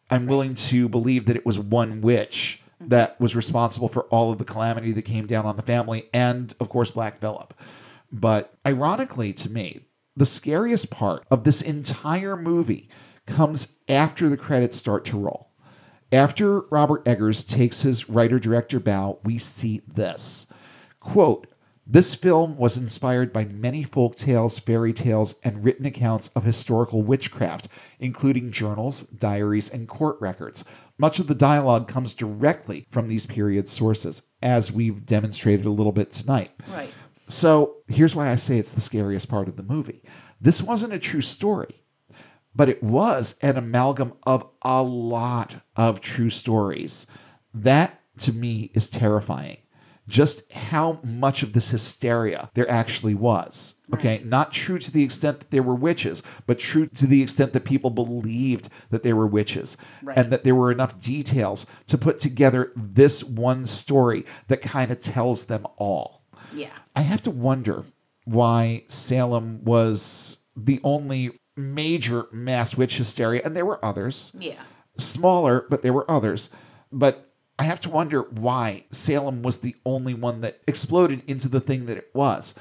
I'm willing to believe that it was one witch mm-hmm. that was responsible for all of the calamity that came down on the family, and of course, Black Phillip. But ironically to me, the scariest part of this entire movie comes after the credits start to roll. After Robert Eggers takes his writer director bow, we see this quote, this film was inspired by many folk tales, fairy tales, and written accounts of historical witchcraft, including journals, diaries, and court records. Much of the dialogue comes directly from these period sources, as we've demonstrated a little bit tonight. Right. So here's why I say it's the scariest part of the movie. This wasn't a true story, but it was an amalgam of a lot of true stories. That to me is terrifying. Just how much of this hysteria there actually was. Okay, not true to the extent that there were witches, but true to the extent that people believed that there were witches Right. and that there were enough details to put together this one story that kind of tells them all. Yeah. I have to wonder why Salem was the only major mass witch hysteria, and there were others, Yeah. smaller, but there were others. But I have to wonder why Salem was the only one that exploded into the thing that it was.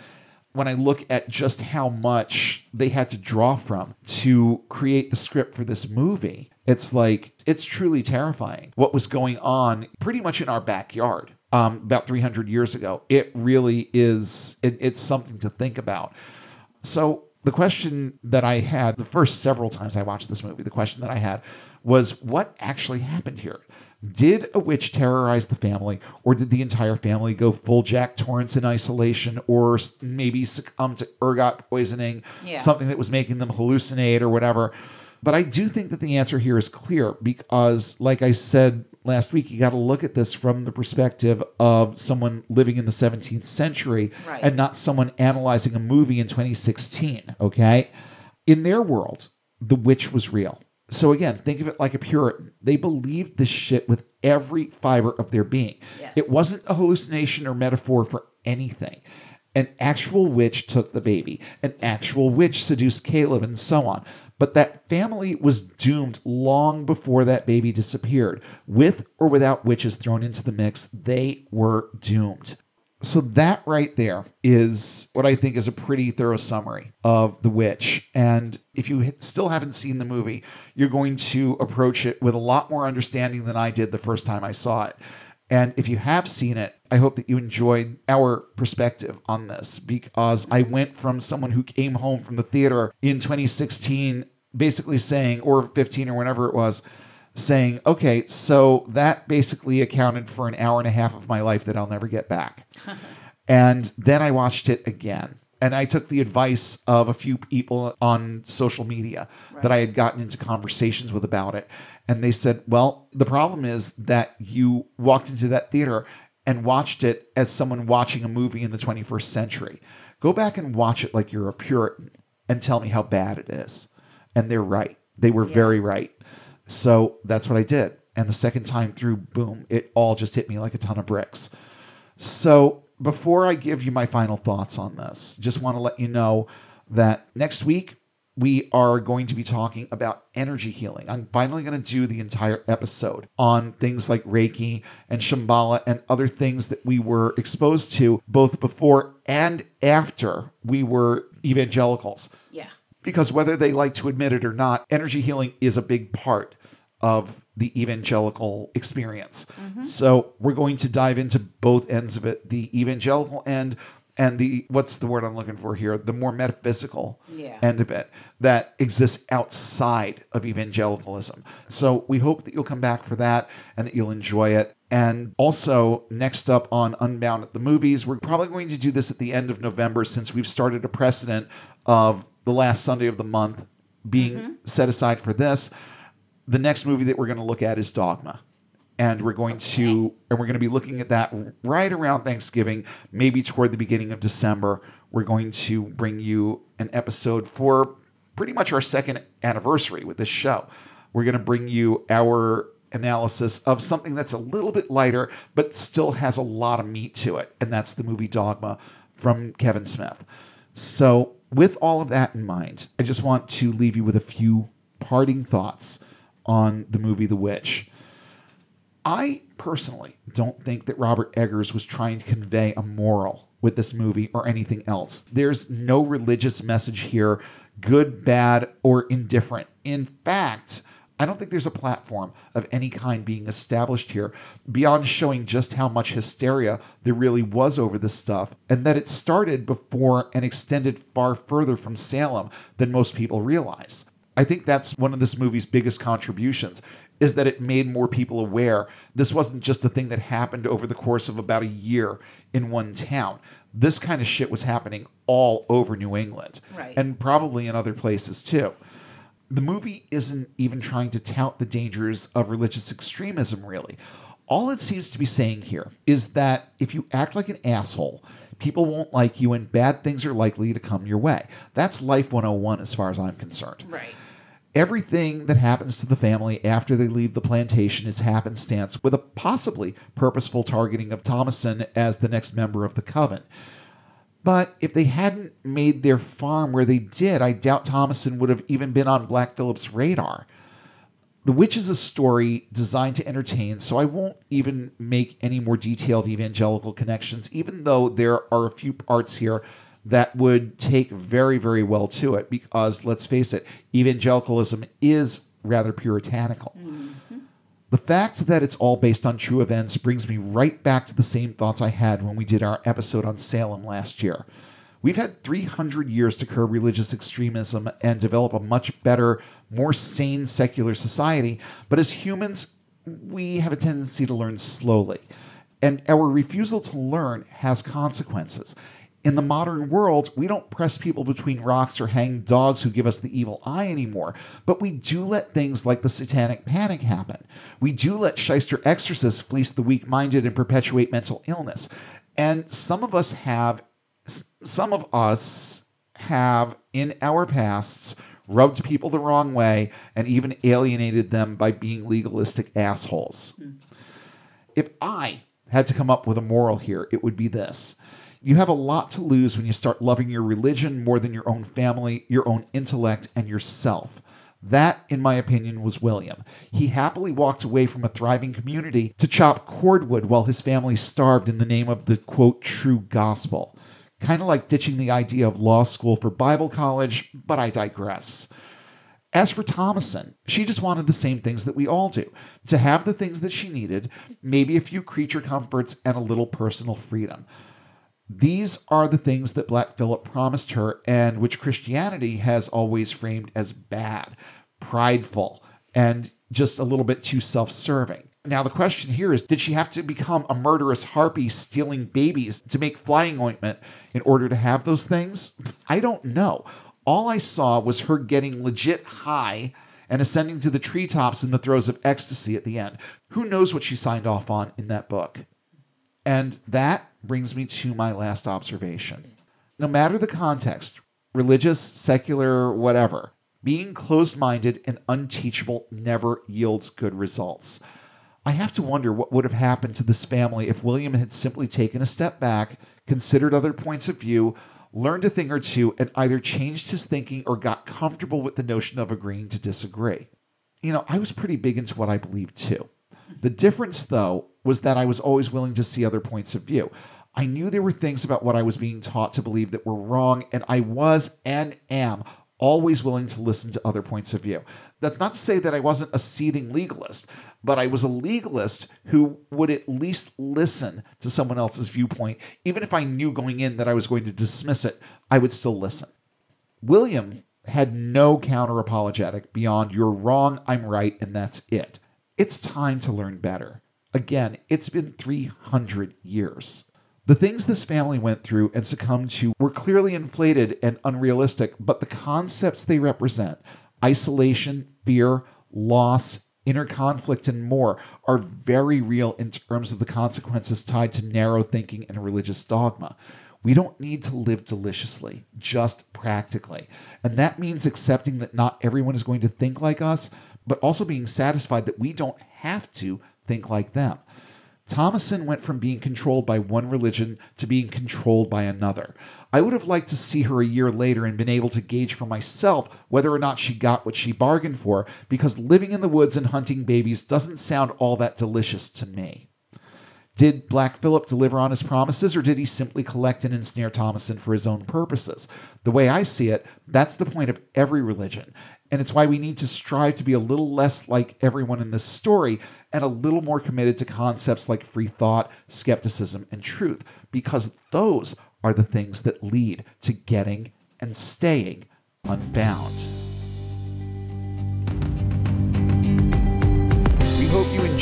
When I look at just how much they had to draw from to create the script for this movie, it's like, it's truly terrifying what was going on pretty much in our backyard um, about 300 years ago. It really is, it, it's something to think about. So the question that I had the first several times I watched this movie, the question that I had was what actually happened here? Did a witch terrorize the family, or did the entire family go full Jack Torrance in isolation, or maybe succumb to ergot poisoning, Yeah. something that was making them hallucinate or whatever? But I do think that the answer here is clear because, like I said last week, you got to look at this from the perspective of someone living in the 17th century Right. and not someone analyzing a movie in 2016. Okay. In their world, the witch was real. So again, think of it like a Puritan. They believed this shit with every fiber of their being. Yes. It wasn't a hallucination or metaphor for anything. An actual witch took the baby. An actual witch seduced Caleb and so on. But that family was doomed long before that baby disappeared. With or without witches thrown into the mix, they were doomed. So that right there is what I think is a pretty thorough summary of The Witch. And if you still haven't seen the movie, you're going to approach it with a lot more understanding than I did the first time I saw it. And if you have seen it, I hope that you enjoyed our perspective on this because I went from someone who came home from the theater in 2016 basically saying, or 15 or whenever it was, saying, okay, so that basically accounted for an hour and a half of my life that I'll never get back. and then I watched it again. And I took the advice of a few people on social media that I had gotten into conversations with about it. And they said, well, the problem is that you walked into that theater and watched it as someone watching a movie in the 21st century. Go back and watch it like you're a Puritan and tell me how bad it is. And they're right. They were very right So that's what I did. And the second time through, boom, it all just hit me like a ton of bricks. So before I give you my final thoughts on this, just want to let you know that next week we are going to be talking about energy healing. I'm finally going to do the entire episode on things like Reiki and Shambhala and other things that we were exposed to both before and after we were evangelicals. Yeah. Because whether they like to admit it or not, energy healing is a big part of the evangelical experience. Mm-hmm. So we're going to dive into both ends of it the evangelical end and the what's the word I'm looking for here? The more metaphysical Yeah. end of it that exists outside of evangelicalism. So we hope that you'll come back for that and that you'll enjoy it. And also, next up on Unbound at the Movies, we're probably going to do this at the end of November since we've started a precedent of the last Sunday of the month being mm-hmm. set aside for this. The next movie that we're going to look at is Dogma. And we're going to and we're going to be looking at that right around Thanksgiving, maybe toward the beginning of December. We're going to bring you an episode for pretty much our second anniversary with this show. We're going to bring you our analysis of something that's a little bit lighter, but still has a lot of meat to it. And that's the movie Dogma from Kevin Smith. So, with all of that in mind, I just want to leave you with a few parting thoughts on the movie The Witch. I personally don't think that Robert Eggers was trying to convey a moral with this movie or anything else. There's no religious message here, good, bad, or indifferent. In fact, I don't think there's a platform of any kind being established here beyond showing just how much hysteria there really was over this stuff and that it started before and extended far further from Salem than most people realize. I think that's one of this movie's biggest contributions is that it made more people aware this wasn't just a thing that happened over the course of about a year in one town. This kind of shit was happening all over New England Right. and probably in other places too. The movie isn't even trying to tout the dangers of religious extremism, really. All it seems to be saying here is that if you act like an asshole, people won't like you and bad things are likely to come your way. That's Life 101 as far as I'm concerned. Right. Everything that happens to the family after they leave the plantation is happenstance with a possibly purposeful targeting of Thomasin as the next member of the coven. But if they hadn't made their farm where they did, I doubt Thomasin would have even been on Black Phillip's radar. The Witch is a story designed to entertain, so I won't even make any more detailed evangelical connections, even though there are a few parts here that would take very, very well to it, because let's face it, evangelicalism is rather puritanical. Mm-hmm. The fact that it's all based on true events brings me right back to the same thoughts I had when we did our episode on Salem last year. We've had 300 years to curb religious extremism and develop a much better, more sane secular society, but as humans, we have a tendency to learn slowly. And our refusal to learn has consequences. In the modern world, we don't press people between rocks or hang dogs who give us the evil eye anymore, but we do let things like the satanic panic happen. We do let shyster exorcists fleece the weak minded and perpetuate mental illness. And some of us have, some of us have in our pasts rubbed people the wrong way and even alienated them by being legalistic assholes. Hmm. If I had to come up with a moral here, it would be this. You have a lot to lose when you start loving your religion more than your own family, your own intellect, and yourself. That, in my opinion, was William. He happily walked away from a thriving community to chop cordwood while his family starved in the name of the quote, true gospel. Kind of like ditching the idea of law school for Bible college, but I digress. As for Thomasin, she just wanted the same things that we all do to have the things that she needed, maybe a few creature comforts, and a little personal freedom. These are the things that Black Phillip promised her, and which Christianity has always framed as bad, prideful, and just a little bit too self serving. Now, the question here is did she have to become a murderous harpy stealing babies to make flying ointment in order to have those things? I don't know. All I saw was her getting legit high and ascending to the treetops in the throes of ecstasy at the end. Who knows what she signed off on in that book? And that brings me to my last observation. No matter the context, religious, secular, whatever, Being closed minded and unteachable never yields good results. I have to wonder what would have happened to this family if William had simply taken a step back, considered other points of view, learned a thing or two, and either changed his thinking or got comfortable with the notion of agreeing to disagree. You know, I was pretty big into what I believed too. The difference, though, was that I was always willing to see other points of view. I knew there were things about what I was being taught to believe that were wrong, and I was and am always willing to listen to other points of view. That's not to say that I wasn't a seething legalist, but I was a legalist who would at least listen to someone else's viewpoint. Even if I knew going in that I was going to dismiss it, I would still listen. William had no counter apologetic beyond you're wrong, I'm right, and that's it. It's time to learn better. Again, it's been 300 years. The things this family went through and succumbed to were clearly inflated and unrealistic, but the concepts they represent isolation, fear, loss, inner conflict, and more are very real in terms of the consequences tied to narrow thinking and religious dogma. We don't need to live deliciously, just practically. And that means accepting that not everyone is going to think like us, but also being satisfied that we don't have to think like them. Thomasin went from being controlled by one religion to being controlled by another. I would have liked to see her a year later and been able to gauge for myself whether or not she got what she bargained for, because living in the woods and hunting babies doesn't sound all that delicious to me. Did Black Phillip deliver on his promises, or did he simply collect and ensnare Thomasin for his own purposes? The way I see it, that's the point of every religion. And it's why we need to strive to be a little less like everyone in this story and a little more committed to concepts like free thought, skepticism, and truth, because those are the things that lead to getting and staying unbound.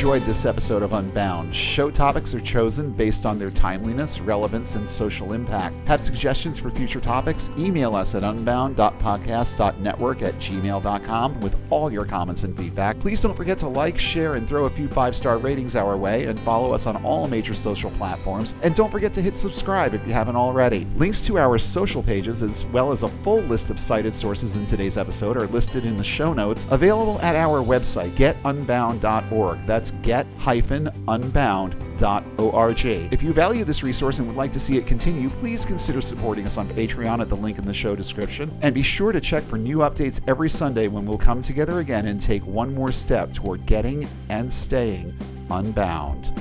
Enjoyed this episode of Unbound. Show topics are chosen based on their timeliness, relevance, and social impact. Have suggestions for future topics? Email us at unbound.podcast.network at gmail.com with all your comments and feedback. Please don't forget to like, share, and throw a few five star ratings our way, and follow us on all major social platforms. And don't forget to hit subscribe if you haven't already. Links to our social pages, as well as a full list of cited sources in today's episode, are listed in the show notes, available at our website, getunbound.org. That's get-unbound.org. If you value this resource and would like to see it continue, please consider supporting us on Patreon at the link in the show description. And be sure to check for new updates every Sunday when we'll come together again and take one more step toward getting and staying unbound.